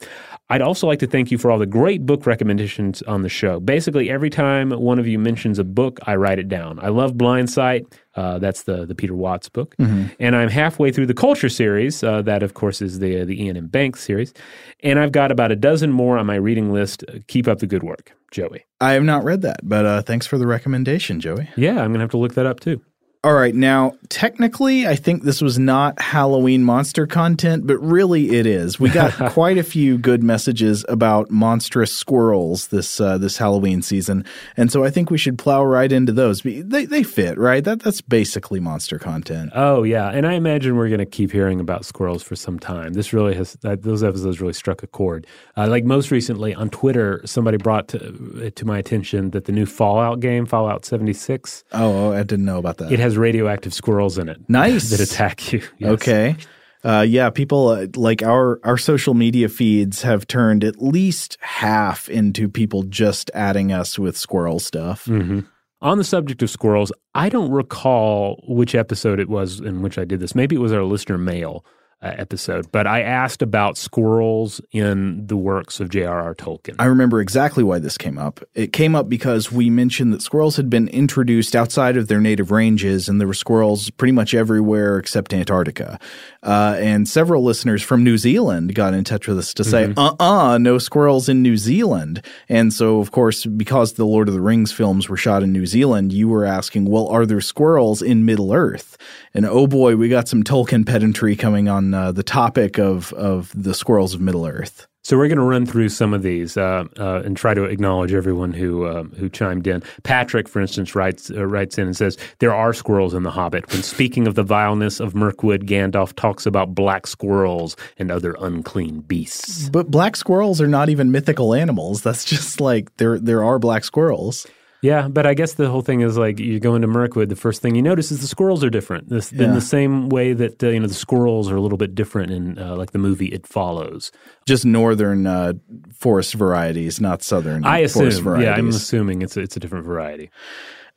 Speaker 4: I'd also like to thank you for all the great book recommendations on the show. Basically, every time one of you mentions a book, I write it down. I love Blind Sight. Uh, that's the the Peter Watts book, and I'm halfway through the Culture series. Uh, that, of course, is the the Iain M. Banks series, and I've got about a dozen more on my reading list. Uh, Keep up the good work, Joey.
Speaker 3: I have not read that, but uh, thanks for the recommendation, Joey.
Speaker 4: Yeah, I'm gonna have to look that up too.
Speaker 3: All right, now technically, I think this was not Halloween monster content, but really it is. We got [laughs] quite a few good messages about monstrous squirrels this uh, this Halloween season, and so I think we should plow right into those. They they fit, right? That that's basically monster content.
Speaker 4: Oh yeah, and I imagine we're going to keep hearing about squirrels for some time. This really has uh, those episodes really struck a chord. Uh, like most recently on Twitter, somebody brought to, to my attention that the new Fallout game, Fallout seventy six.
Speaker 3: Oh, I didn't know about that.
Speaker 4: it has radioactive squirrels in it. [laughs]
Speaker 3: Nice.
Speaker 4: that attack you. Yes.
Speaker 3: Okay. Uh, yeah, people uh, like our our social media feeds have turned at least half into people just adding us with squirrel stuff.
Speaker 4: On the subject of squirrels, I don't recall which episode it was in which I did this. Maybe it was our listener mail uh, episode, but I asked about squirrels in the works of J.R.R. Tolkien.
Speaker 3: I remember exactly why this came up. It came up because we mentioned that squirrels had been introduced outside of their native ranges, and there were squirrels pretty much everywhere except Antarctica. Uh, and several listeners from New Zealand got in touch with us to say, uh uh no squirrels in New Zealand. And so, of course, because the Lord of the Rings films were shot in New Zealand, you were asking, well, are there squirrels in Middle Earth? And oh boy, we got some Tolkien pedantry coming on uh, the topic of, of the squirrels of Middle Earth.
Speaker 4: So we're going to run through some of these uh, uh, and try to acknowledge everyone who uh, who chimed in. Patrick, for instance, writes uh, writes in and says there are squirrels in the Hobbit. When speaking of the vileness of Mirkwood, Gandalf talks about black squirrels and other unclean beasts.
Speaker 3: But black squirrels are not even mythical animals. That's just like there there are black squirrels.
Speaker 4: Yeah, but I guess the whole thing is like you go into Mirkwood, the first thing you notice is the squirrels are different. This, In the same way that uh, you know the squirrels are a little bit different in uh, like the movie It Follows.
Speaker 3: Just northern uh, forest varieties, not southern
Speaker 4: I
Speaker 3: forest
Speaker 4: assume.
Speaker 3: varieties.
Speaker 4: Yeah, I'm assuming it's a, it's a different variety.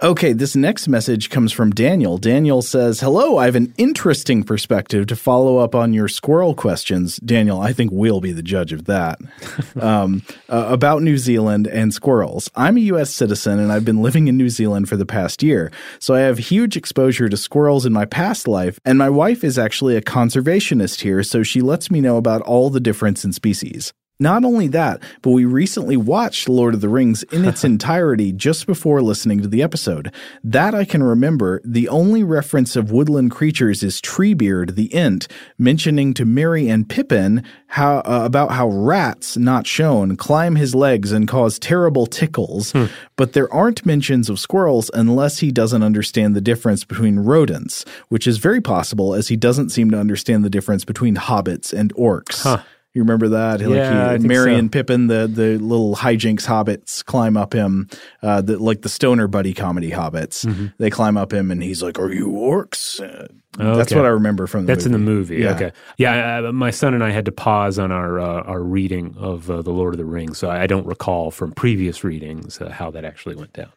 Speaker 3: Okay, this next message comes from Daniel. Daniel says, Hello, I have an interesting perspective to follow up on your squirrel questions. Daniel, I think we'll be the judge of that. [laughs] um, uh, about New Zealand and squirrels. I'm a U.S. citizen and I've been living in New Zealand for the past year, so I have huge exposure to squirrels in my past life, and my wife is actually a conservationist here, so she lets me know about all the difference in species. Not only that, but we recently watched Lord of the Rings in its [laughs] entirety just before listening to the episode. That I can remember. The only reference of woodland creatures is Treebeard, the Ent, mentioning to Merry and Pippin how uh, about how rats, not shown, climb his legs and cause terrible tickles. Hmm. But there aren't mentions of squirrels unless he doesn't understand the difference between rodents, which is very possible as he doesn't seem to understand the difference between hobbits and orcs.
Speaker 4: Huh.
Speaker 3: You remember that?
Speaker 4: Yeah,
Speaker 3: like
Speaker 4: he,
Speaker 3: Merry
Speaker 4: so.
Speaker 3: and Pippin, the the little hijinks hobbits climb up him, uh, the, like the stoner buddy comedy hobbits.
Speaker 4: Mm-hmm.
Speaker 3: They climb up him, and he's like, "Are you orcs?" Uh, That's what I remember from the
Speaker 4: That's in the movie.
Speaker 3: Yeah.
Speaker 4: Okay. Yeah, uh, my son and I had to pause on our uh, our reading of uh, the Lord of the Rings, so I don't recall from previous readings uh, how that actually went down.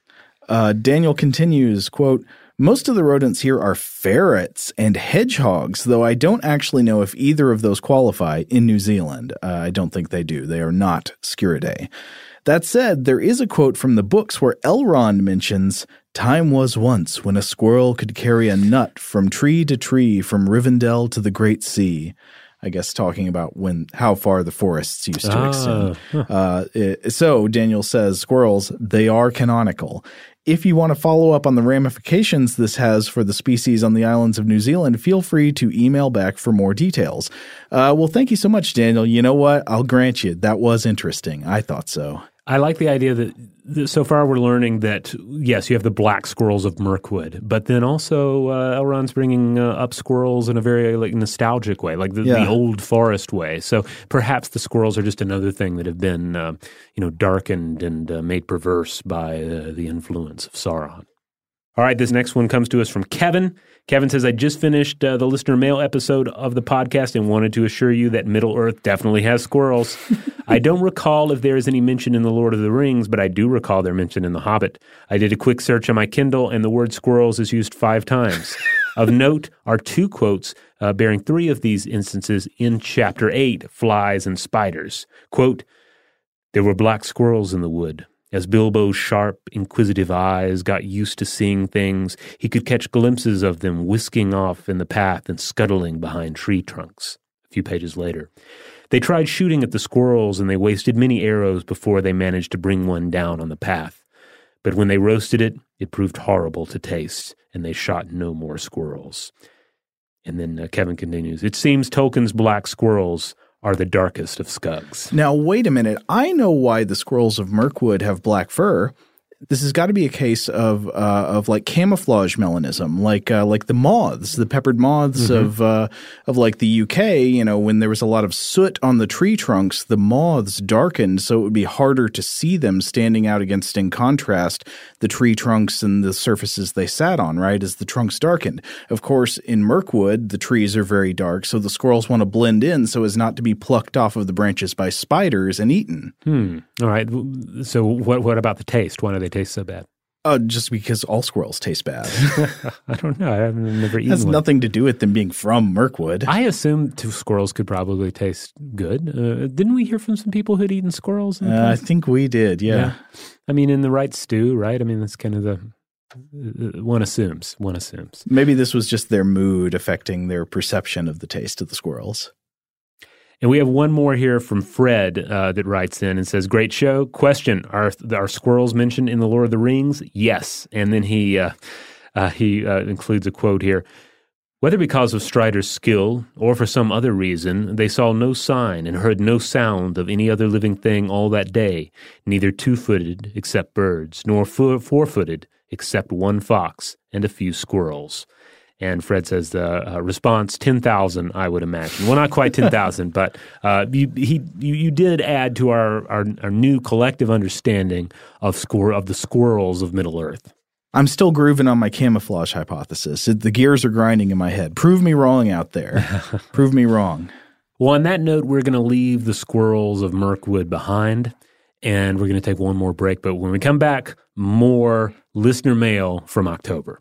Speaker 3: Uh, Daniel continues, quote, most of the rodents here are ferrets and hedgehogs, though I don't actually know if either of those qualify in New Zealand. Uh, I don't think they do. They are not Sciuridae. That said, there is a quote from the books where Elrond mentions, Time was once when a squirrel could carry a nut from tree to tree from Rivendell to the Great Sea. I guess talking about when how far the forests used to
Speaker 4: Ah,
Speaker 3: extend. Uh, it- so Daniel says squirrels they are canonical. If you want to follow up on the ramifications this has for the species on the islands of New Zealand, feel free to email back for more details. Uh, well, thank you so much, Daniel. You know what? I'll grant you that was interesting. I thought so.
Speaker 4: I like the idea that, that so far we're learning that yes, you have the black squirrels of Mirkwood, but then also uh, Elrond's bringing uh, up squirrels in a very like nostalgic way, like the, the old forest way. So perhaps the squirrels are just another thing that have been uh, you know darkened and uh, made perverse by uh, the influence of Sauron. All right, this next one comes to us from Kevin. Kevin says, I just finished uh, the listener mail episode of the podcast and wanted to assure you that Middle Earth definitely has squirrels. [laughs] I don't recall if there is any mention in The Lord of the Rings, but I do recall their mention in The Hobbit. I did a quick search on my Kindle, and the word squirrels is used five times. [laughs] of note are two quotes uh, bearing three of these instances in Chapter 8 Flies and Spiders. Quote, there were black squirrels in the wood. As Bilbo's sharp, inquisitive eyes got used to seeing things, he could catch glimpses of them whisking off in the path and scuttling behind tree trunks. A few pages later, they tried shooting at the squirrels and they wasted many arrows before they managed to bring one down on the path. But when they roasted it, it proved horrible to taste, and they shot no more squirrels. And then uh, Kevin continues It seems Tolkien's black squirrels are the darkest of skugs.
Speaker 3: Now, wait a minute. I know why the squirrels of Mirkwood have black fur. This has got to be a case of uh, of like camouflage melanism, like uh, like the moths, the peppered moths of uh, of like the UK. You know, when there was a lot of soot on the tree trunks, the moths darkened, so it would be harder to see them standing out against, in contrast, the tree trunks and the surfaces they sat on. Right, as the trunks darkened. Of course, in Mirkwood, the trees are very dark, so the squirrels want to blend in so as not to be plucked off of the branches by spiders and eaten.
Speaker 4: Hmm. All right. So, what what about the taste? Why do they taste so bad?
Speaker 3: Uh, just because all squirrels taste bad. [laughs]
Speaker 4: I don't know. I haven't never
Speaker 3: It
Speaker 4: eaten
Speaker 3: has
Speaker 4: one.
Speaker 3: nothing to do with them being from Mirkwood.
Speaker 4: I assume two squirrels could probably taste good. Uh, didn't we hear from some people who'd eaten squirrels?
Speaker 3: Uh, I think we did, yeah.
Speaker 4: I mean, in the right stew, right? I mean, that's kind of the uh, one assumes. One assumes.
Speaker 3: Maybe this was just their mood affecting their perception of the taste of the squirrels.
Speaker 4: And we have one more here from Fred uh, that writes in and says, "Great show. Question: Are are squirrels mentioned in the Lord of the Rings? Yes." And then he uh, uh, he uh, includes a quote here. Whether because of Strider's skill or for some other reason, they saw no sign and heard no sound of any other living thing all that day, neither two footed except birds, nor four footed except one fox and a few squirrels. And Fred says the uh, response ten thousand, I would imagine. Well, not quite ten thousand, [laughs] but uh, you, he you, you did add to our, our our new collective understanding of squir- of the squirrels of Middle Earth.
Speaker 3: I'm still grooving on my camouflage hypothesis. It, the gears are grinding in my head. Prove me wrong out there. [laughs] Prove me wrong.
Speaker 4: Well, on that note, we're going to leave the squirrels of Mirkwood behind, and we're going to take one more break. But when we come back, more
Speaker 8: listener mail from October.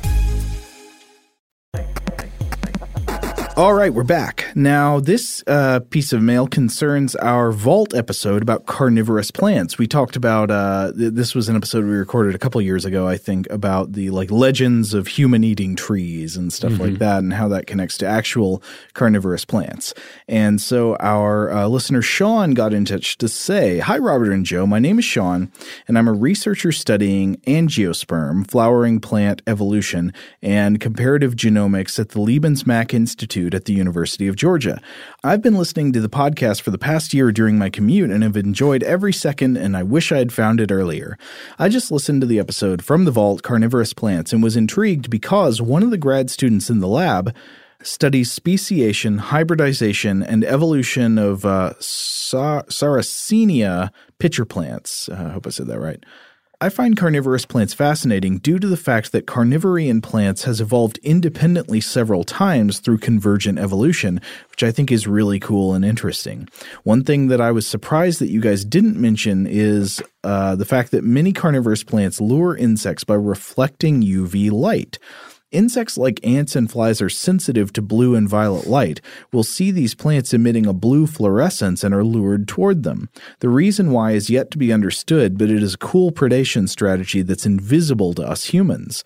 Speaker 9: All right, we're back. Now, this uh, piece of mail concerns our Vault episode about carnivorous plants. We talked about uh, th- this was an episode we recorded a couple years ago, I think, about the like legends of human eating trees and stuff mm-hmm. like that, and how that connects to actual carnivorous plants. And so, our uh, listener Sean got in touch to say, "Hi, Robert and Joe. My name is Sean, and I'm a researcher studying angiosperm, flowering plant evolution, and comparative genomics at the Leebens-Mack Institute." Institute at the University of Georgia. I've been listening to the podcast for the past year during my commute and have enjoyed every second, and I wish I had found it earlier. I just listened to the episode from the Vault Carnivorous Plants and was intrigued because one of the grad students in the lab studies speciation, hybridization, and evolution of uh, Sarracenia pitcher plants. Uh, I hope I said that right. I find carnivorous plants fascinating due to the fact that carnivory in plants has evolved independently several times through convergent evolution, which I think is really cool and interesting. One thing that I was surprised that you guys didn't mention is uh, the fact that many carnivorous plants lure insects by reflecting UV light.
Speaker 3: Insects like ants and flies are sensitive to blue and violet light, will see these plants emitting a blue fluorescence and are lured toward them. The reason why is yet to be understood, but it is a cool predation strategy that's invisible to us humans.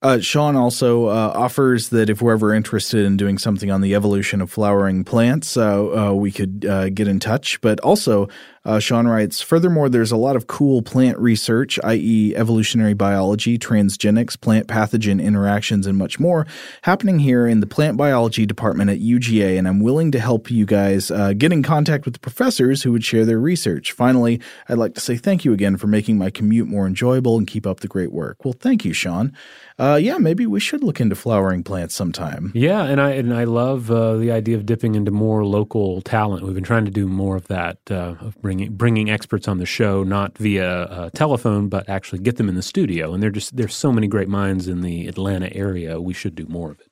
Speaker 3: Uh, Sean also uh, offers that if we're ever interested in doing something on the evolution of flowering plants, uh, uh we could uh, get in touch. But also, uh, Sean writes, furthermore, there's a lot of cool plant research, i.e., evolutionary biology, transgenics, plant pathogen interactions, and much more, happening here in the plant biology department at UGA. And I'm willing to help you guys get in contact with the professors who would share their research. Finally, I'd like to say thank you again for making my commute more enjoyable and keep up the great work. Well, thank you, Sean uh, yeah, maybe we should look into flowering plants sometime.
Speaker 4: Yeah, and I and I love uh, the idea of dipping into more local talent. We've been trying to do more of that, uh, of bringing bringing experts on the show, not via uh, telephone, but actually get them in the studio. And there just there's so many great minds in the Atlanta area. We should do more of it.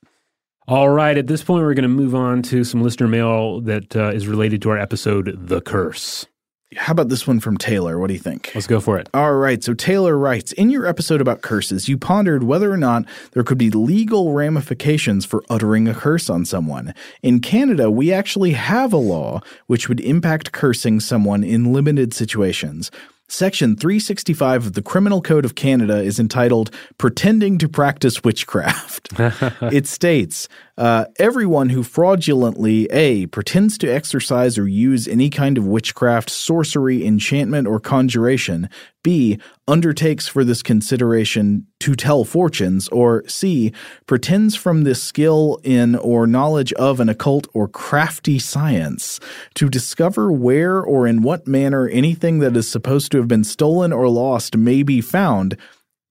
Speaker 4: All right, at this point, we're going to move on to some listener mail that uh, is related to our episode, "The Curse."
Speaker 3: How about this one from Taylor? What do you think?
Speaker 4: Let's go for it.
Speaker 3: All right. So Taylor writes In your episode about curses, you pondered whether or not there could be legal ramifications for uttering a curse on someone. In Canada, we actually have a law which would impact cursing someone in limited situations. Section 365 of the Criminal Code of Canada is entitled Pretending to Practice Witchcraft. [laughs] it states uh, everyone who fraudulently A. pretends to exercise or use any kind of witchcraft, sorcery, enchantment, or conjuration, B. undertakes for this consideration to tell fortunes, or C. pretends from this skill in or knowledge of an occult or crafty science to discover where or in what manner anything that is supposed to have been stolen or lost may be found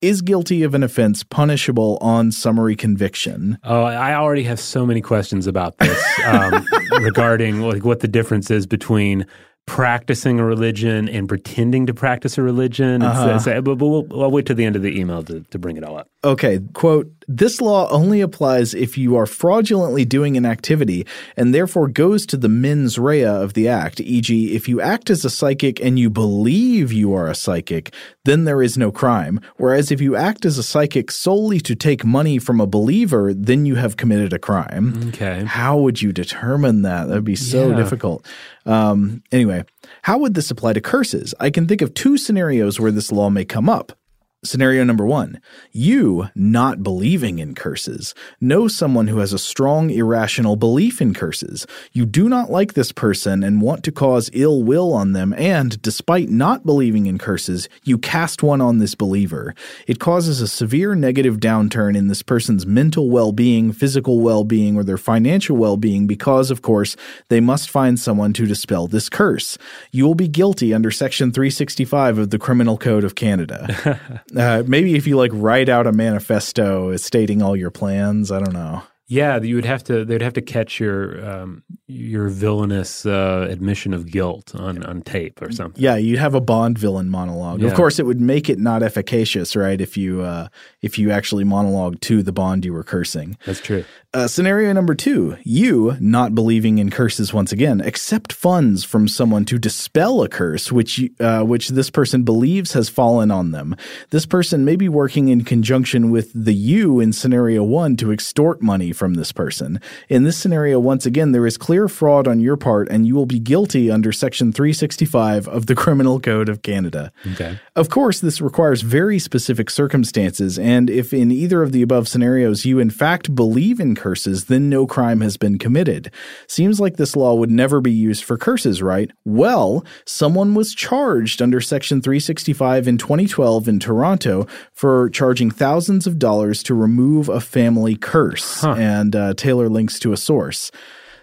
Speaker 3: is guilty of an offense punishable on summary conviction.
Speaker 4: Oh, I already have so many questions about this um, [laughs] regarding like what the difference is between practicing a religion and pretending to practice a religion. Uh-huh. So, but, but we'll, I'll wait to the end of the email to, to bring it all up.
Speaker 3: Okay, quote, this law only applies if you are fraudulently doing an activity and therefore goes to the mens rea of the act, e.g., if you act as a psychic and you believe you are a psychic, then there is no crime. Whereas if you act as a psychic solely to take money from a believer, then you have committed a crime.
Speaker 4: Okay.
Speaker 3: How would you determine that? That would be so yeah. difficult. Um, anyway, how would this apply to curses? I can think of two scenarios where this law may come up. Scenario number one you, not believing in curses, know someone who has a strong irrational belief in curses. You do not like this person and want to cause ill will on them, and despite not believing in curses, you cast one on this believer. It causes a severe negative downturn in this person's mental well being, physical well being, or their financial well being because, of course, they must find someone to dispel this curse. You will be guilty under Section 365 of the Criminal Code of Canada. [laughs] Uh, maybe if you like write out a manifesto stating all your plans, I don't know.
Speaker 4: Yeah, you would have to. They'd have to catch your um, your villainous uh, admission of guilt on, on tape or something.
Speaker 3: Yeah, you'd have a Bond villain monologue. Yeah. Of course, it would make it not efficacious, right? If you uh, if you actually monologue to the Bond you were cursing.
Speaker 4: That's true.
Speaker 3: Uh, scenario number two: you, not believing in curses once again, accept funds from someone to dispel a curse which uh, which this person believes has fallen on them. This person may be working in conjunction with the you in scenario one to extort money from this person. In this scenario, once again, there is clear fraud on your part, and you will be guilty under Section 365 of the [laughs] Criminal Code of Canada.
Speaker 4: Okay.
Speaker 3: Of course, this requires very specific circumstances, and if in either of the above scenarios you in fact believe in curses, then no crime has been committed. Seems like this law would never be used for curses, right? Well, someone was charged under Section 365 in 2012 in Toronto for charging thousands of dollars to remove a family curse. Huh and uh, Taylor links to a source.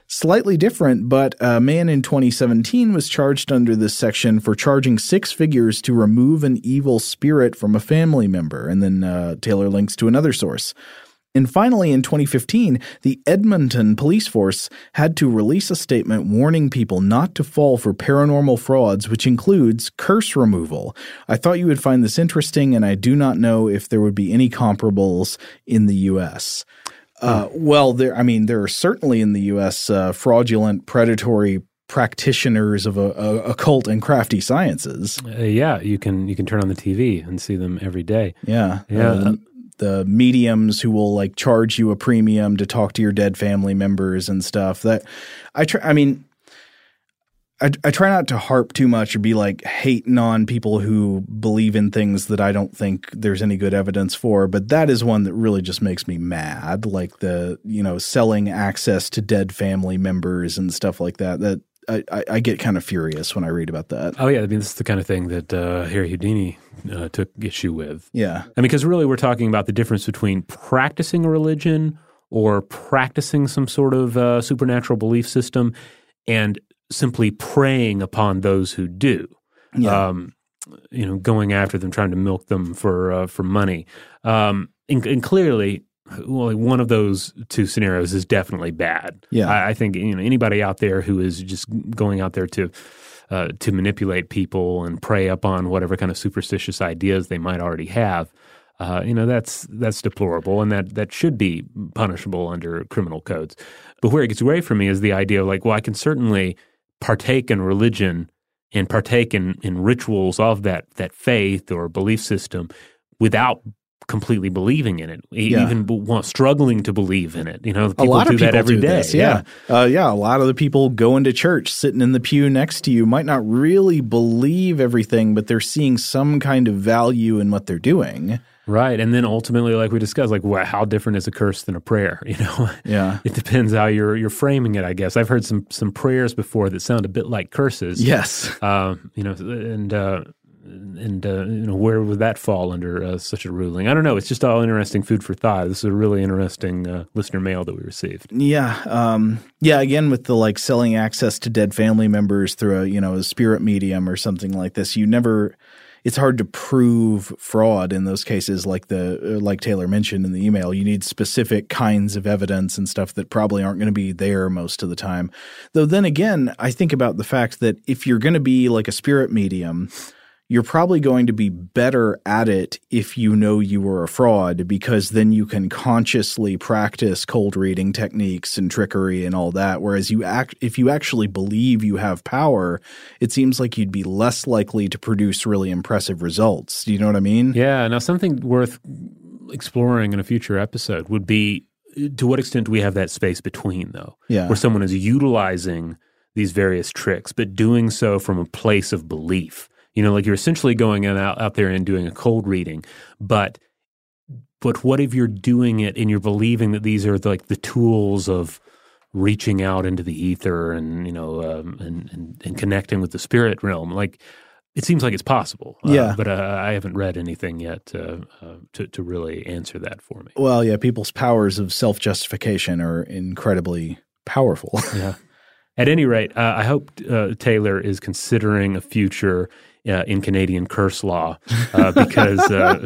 Speaker 3: Slightly different, but a man in 2017 was charged under this section for charging six figures to remove an evil spirit from a family member. And then uh, Taylor links to another source. And finally, in 2015, the Edmonton police force had to release a statement warning people not to fall for paranormal frauds, which includes curse removal. I thought you would find this interesting, and I do not know if there would be any comparables in the U.S. Uh, well, there. I mean, there are certainly in the U.S. Uh, fraudulent, predatory practitioners of a, a, occult and crafty sciences.
Speaker 4: Uh, yeah, you can you can turn on the TV and see them every day.
Speaker 3: Yeah,
Speaker 4: yeah.
Speaker 3: Uh, the mediums who will like charge you a premium to talk to your dead family members and stuff. That I try. I mean, I, I try not to harp too much or be like hating on people who believe in things that I don't think there's any good evidence for. But that is one that really just makes me mad. Like the, you know, selling access to dead family members and stuff like that. That I, I, I get kind of furious when I read about that.
Speaker 4: Oh yeah, I mean this is the kind of thing that uh, Harry Houdini uh, took issue with.
Speaker 3: Yeah.
Speaker 4: I mean, because really we're talking about the difference between practicing a religion or practicing some sort of uh, supernatural belief system and simply preying upon those who do.
Speaker 3: Yeah.
Speaker 4: Um, you know, going after them, trying to milk them for uh, for money. Um, and, and clearly, well, one of those two scenarios is definitely bad.
Speaker 3: Yeah.
Speaker 4: I, I think you know anybody out there who is just going out there to uh, to manipulate people and prey upon whatever kind of superstitious ideas they might already have. Uh, you know that's that's deplorable, and that that should be punishable under criminal codes. But where it gets away from me is the idea of like, well, I can certainly partake in religion and partake in, in rituals of that that faith or belief system without completely believing in it,
Speaker 3: Yeah.
Speaker 4: even struggling to believe in it. You know, people
Speaker 3: a lot
Speaker 4: do
Speaker 3: of people
Speaker 4: that every
Speaker 3: do
Speaker 4: day.
Speaker 3: this, yeah, Uh, yeah. A lot of the people going to church, sitting in the pew next to you, might not really believe everything, but they're seeing some kind of value in what they're doing.
Speaker 4: Right. And then ultimately, like we discussed, like well, how different is a curse than a prayer? [laughs] You know,
Speaker 3: Yeah.
Speaker 4: it depends how you're you're framing it. I guess I've heard some some prayers before that sound a bit like curses.
Speaker 3: Yes.
Speaker 4: Um, you know, and uh, and uh, you know, where would that fall under uh, such a ruling? I don't know. It's just all interesting food for thought. This is a really interesting uh, listener mail that we received.
Speaker 3: Yeah, um, yeah. Again, with the like selling access to dead family members through a you know a spirit medium or something like this, you never. It's hard to prove fraud in those cases, like the uh, like Taylor mentioned in the email. You need specific kinds of evidence and stuff that probably aren't going to be there most of the time. Though then again, I think about the fact that if you're going to be like a spirit medium, you're probably going to be better at it if you know you were a fraud because then you can consciously practice cold reading techniques and trickery and all that whereas you act if you actually believe you have power it seems like you'd be less likely to produce really impressive results do you know what i mean
Speaker 4: Yeah. Now, something worth exploring in a future episode would be uh, to what extent do we have that space between, though,
Speaker 3: Yeah.
Speaker 4: where someone is utilizing these various tricks, but doing so from a place of belief. You know, like you're essentially going out, out there and doing a cold reading, but but what if you're doing it and you're believing that these are like the tools of reaching out into the ether and you know um, and, and and connecting with the spirit realm? Like it seems like it's possible. Uh,
Speaker 3: Yeah.
Speaker 4: but uh, i haven't read anything yet uh, uh, to, to really answer that for me.
Speaker 3: Well yeah people's powers of self-justification are incredibly powerful. [laughs]
Speaker 4: Yeah. At any rate uh, i hope uh, taylor is considering a future uh, in Canadian curse law uh, because uh,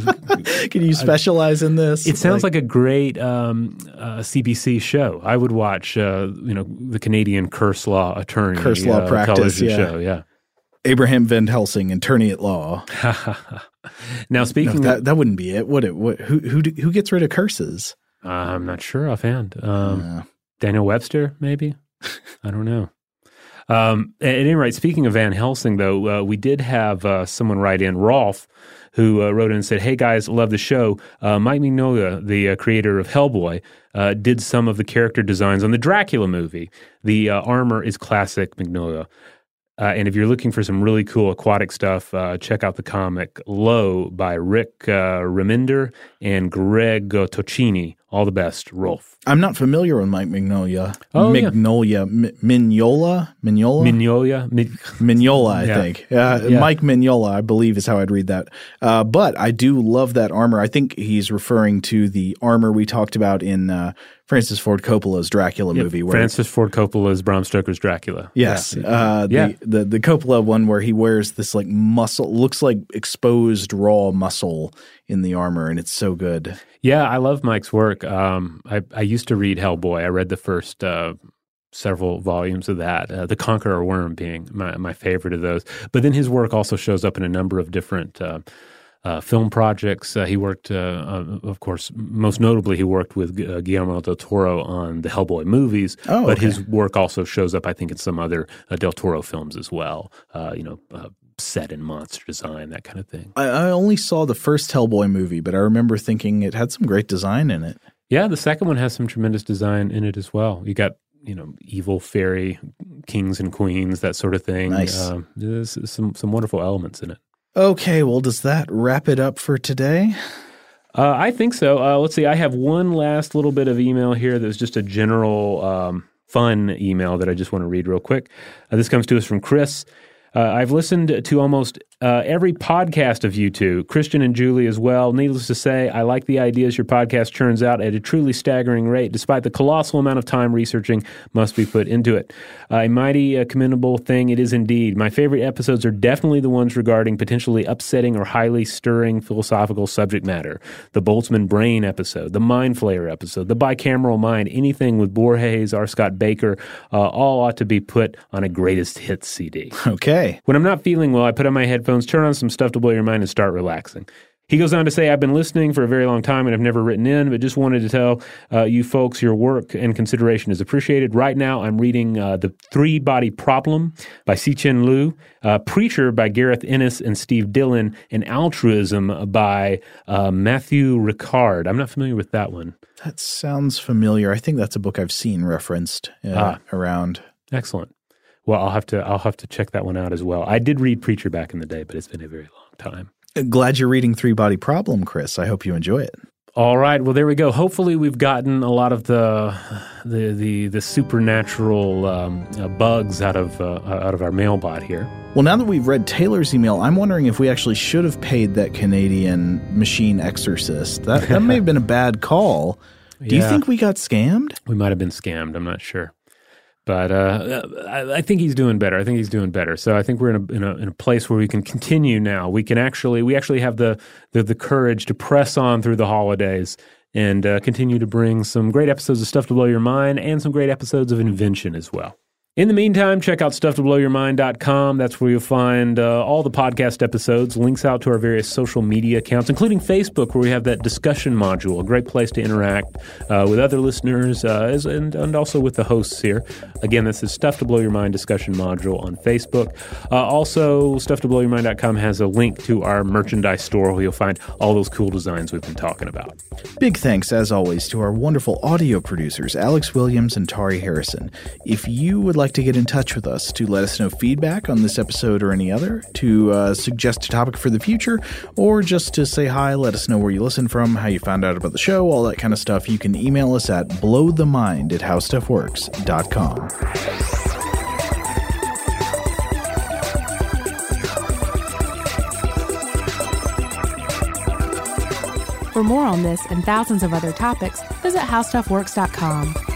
Speaker 4: [laughs]
Speaker 3: can you specialize in this
Speaker 4: It sounds like, a great um, uh, CBC show. I would watch, uh, you know, the Canadian curse law attorney
Speaker 3: Curse law
Speaker 4: uh,
Speaker 3: practice, yeah.
Speaker 4: show. Yeah.
Speaker 3: abraham van helsing attorney at law [laughs]
Speaker 4: now
Speaker 3: No,
Speaker 4: speaking,
Speaker 3: that that wouldn't be it. Would it? What, who who who gets rid of curses?
Speaker 4: uh, I'm not sure offhand. Um,
Speaker 3: Uh,
Speaker 4: Daniel Webster, maybe. [laughs] I don't know. Um, at any rate, speaking of Van Helsing, though, uh, we did have uh, someone write in, Rolf, who uh, wrote in and said, Hey guys, love the show. Uh, Mike Mignola, the uh, creator of Hellboy, uh, did some of the character designs on the Dracula movie. The armor is classic Mignola. Uh, and if you're looking for some really cool aquatic stuff, uh, check out the comic Low by Rick uh, Remender and Greg Tocchini. All the best, Rolf.
Speaker 3: I'm not familiar with Mike Mignola.
Speaker 4: Oh, yeah.
Speaker 3: Mignola, M- Mignola, Mignola,
Speaker 4: Mignola? Mi-
Speaker 3: Mignola. I
Speaker 4: Yeah.
Speaker 3: think uh,
Speaker 4: Yeah.
Speaker 3: Mike Mignola, I believe, is how I'd read that. Uh, but I do love that armor. I think he's referring to the armor we talked about in uh, Francis Ford Coppola's Dracula
Speaker 4: Yeah,
Speaker 3: movie. Where
Speaker 4: Francis Ford Coppola's Bram Stoker's Dracula.
Speaker 3: Yes,
Speaker 4: Yeah.
Speaker 3: uh,
Speaker 4: Yeah.
Speaker 3: the, the the Coppola one where he wears this like muscle, looks like exposed raw muscle in the armor, and it's so good.
Speaker 4: Yeah, I love Mike's work. Um, I, I used to read Hellboy. I read the first uh, several volumes of that, uh, The Conqueror Worm being my, my favorite of those. But then his work also shows up in a number of different uh, film projects. Uh, he worked, uh, uh, of course, most notably, he worked with uh, Guillermo del Toro on the Hellboy movies.
Speaker 3: Oh,
Speaker 4: but
Speaker 3: okay.
Speaker 4: his work also shows up, I think, in some other uh, del Toro films as well. Uh, you know, uh, set in monster design, that kind of thing.
Speaker 3: I, I only saw the first Hellboy movie, but I remember thinking it had some great design in it.
Speaker 4: Yeah, the second one has some tremendous design in it as well. You got you know evil fairy kings and queens, that sort of thing.
Speaker 3: Nice.
Speaker 4: Um, there's some some wonderful elements in it.
Speaker 3: Okay, well, does that wrap it up for today?
Speaker 4: Uh, I think so. Uh, let's see. I have one last little bit of email here that's just a general um, fun email that I just want to read real quick. Uh, this comes to us from Chris. Uh, I've listened to almost uh, every podcast of you two, Christian and Julie as well. Needless to say, I like the ideas your podcast churns out at a truly staggering rate, despite the colossal amount of time researching must be put into it. Uh, a mighty uh, commendable thing it is indeed. My favorite episodes are definitely the ones regarding potentially upsetting or highly stirring philosophical subject matter. The Boltzmann Brain episode, the Mind Flayer episode, the Bicameral Mind, anything with Borges, R. Scott Bakker, uh, all ought to be put on a greatest hits CD.
Speaker 3: Okay.
Speaker 4: When I'm not feeling well, I put on my headphones, turn on some stuff to blow your mind, and start relaxing. He goes on to say, I've been listening for a very long time and I've never written in, but just wanted to tell uh, you folks your work and consideration is appreciated. Right now, I'm reading uh, The Three Body Problem by Cixin Liu, uh, Preacher by Garth Ennis and Steve Dillon, and Altruism by uh, Matthieu Ricard. I'm not familiar with that one.
Speaker 3: That sounds familiar. I think that's a book I've seen referenced uh,
Speaker 4: Ah.
Speaker 3: around.
Speaker 4: Excellent. Well, I'll have to I'll have to check that one out as well. I did read Preacher back in the day, but it's been a very long time.
Speaker 3: Glad you're reading Three Body Problem, Chris. I hope you enjoy it.
Speaker 4: All right. Well, there we go. Hopefully, we've gotten a lot of the the the, the supernatural um, uh, bugs out of uh, out of our mailbot here.
Speaker 3: Well, now that we've read Taylor's email, I'm wondering if we actually should have paid that Canadian machine exorcist. That, that may have been a bad call. Do you [laughs] think we got scammed?
Speaker 4: We might have been scammed. I'm not sure, but uh, I, I think he's doing better. I think he's doing better. So I think we're in a, in a in a place where we can continue now. We can actually we actually have the the, the courage to press on through the holidays. And uh, continue to bring some great episodes of Stuff to Blow Your Mind and some great episodes of Invention as well. In the meantime, check out stufftoblowyourmind.com. That's where you'll find uh, all the podcast episodes, links out to our various social media accounts, including Facebook, where we have that discussion module, a great place to interact uh, with other listeners uh, and, and also with the hosts here. Again, that's the Stuff to Blow Your Mind discussion module on Facebook. Uh, also, stufftoblowyourmind.com has a link to our merchandise store where you'll find all those cool designs we've been talking about.
Speaker 3: Big thanks, as always, to our wonderful audio producers, Alex Williams and Tari Harrison. If you would like to get in touch with us to let us know feedback on this episode or any other, to uh, suggest a topic for the future, or just to say hi, let us know where you listen from, how you found out about the show, all that kind of stuff, you can email us at blowthemind at howstuffworks.com.
Speaker 5: For more on this and thousands of other topics, visit howstuffworks.com.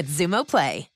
Speaker 10: Xumo Play.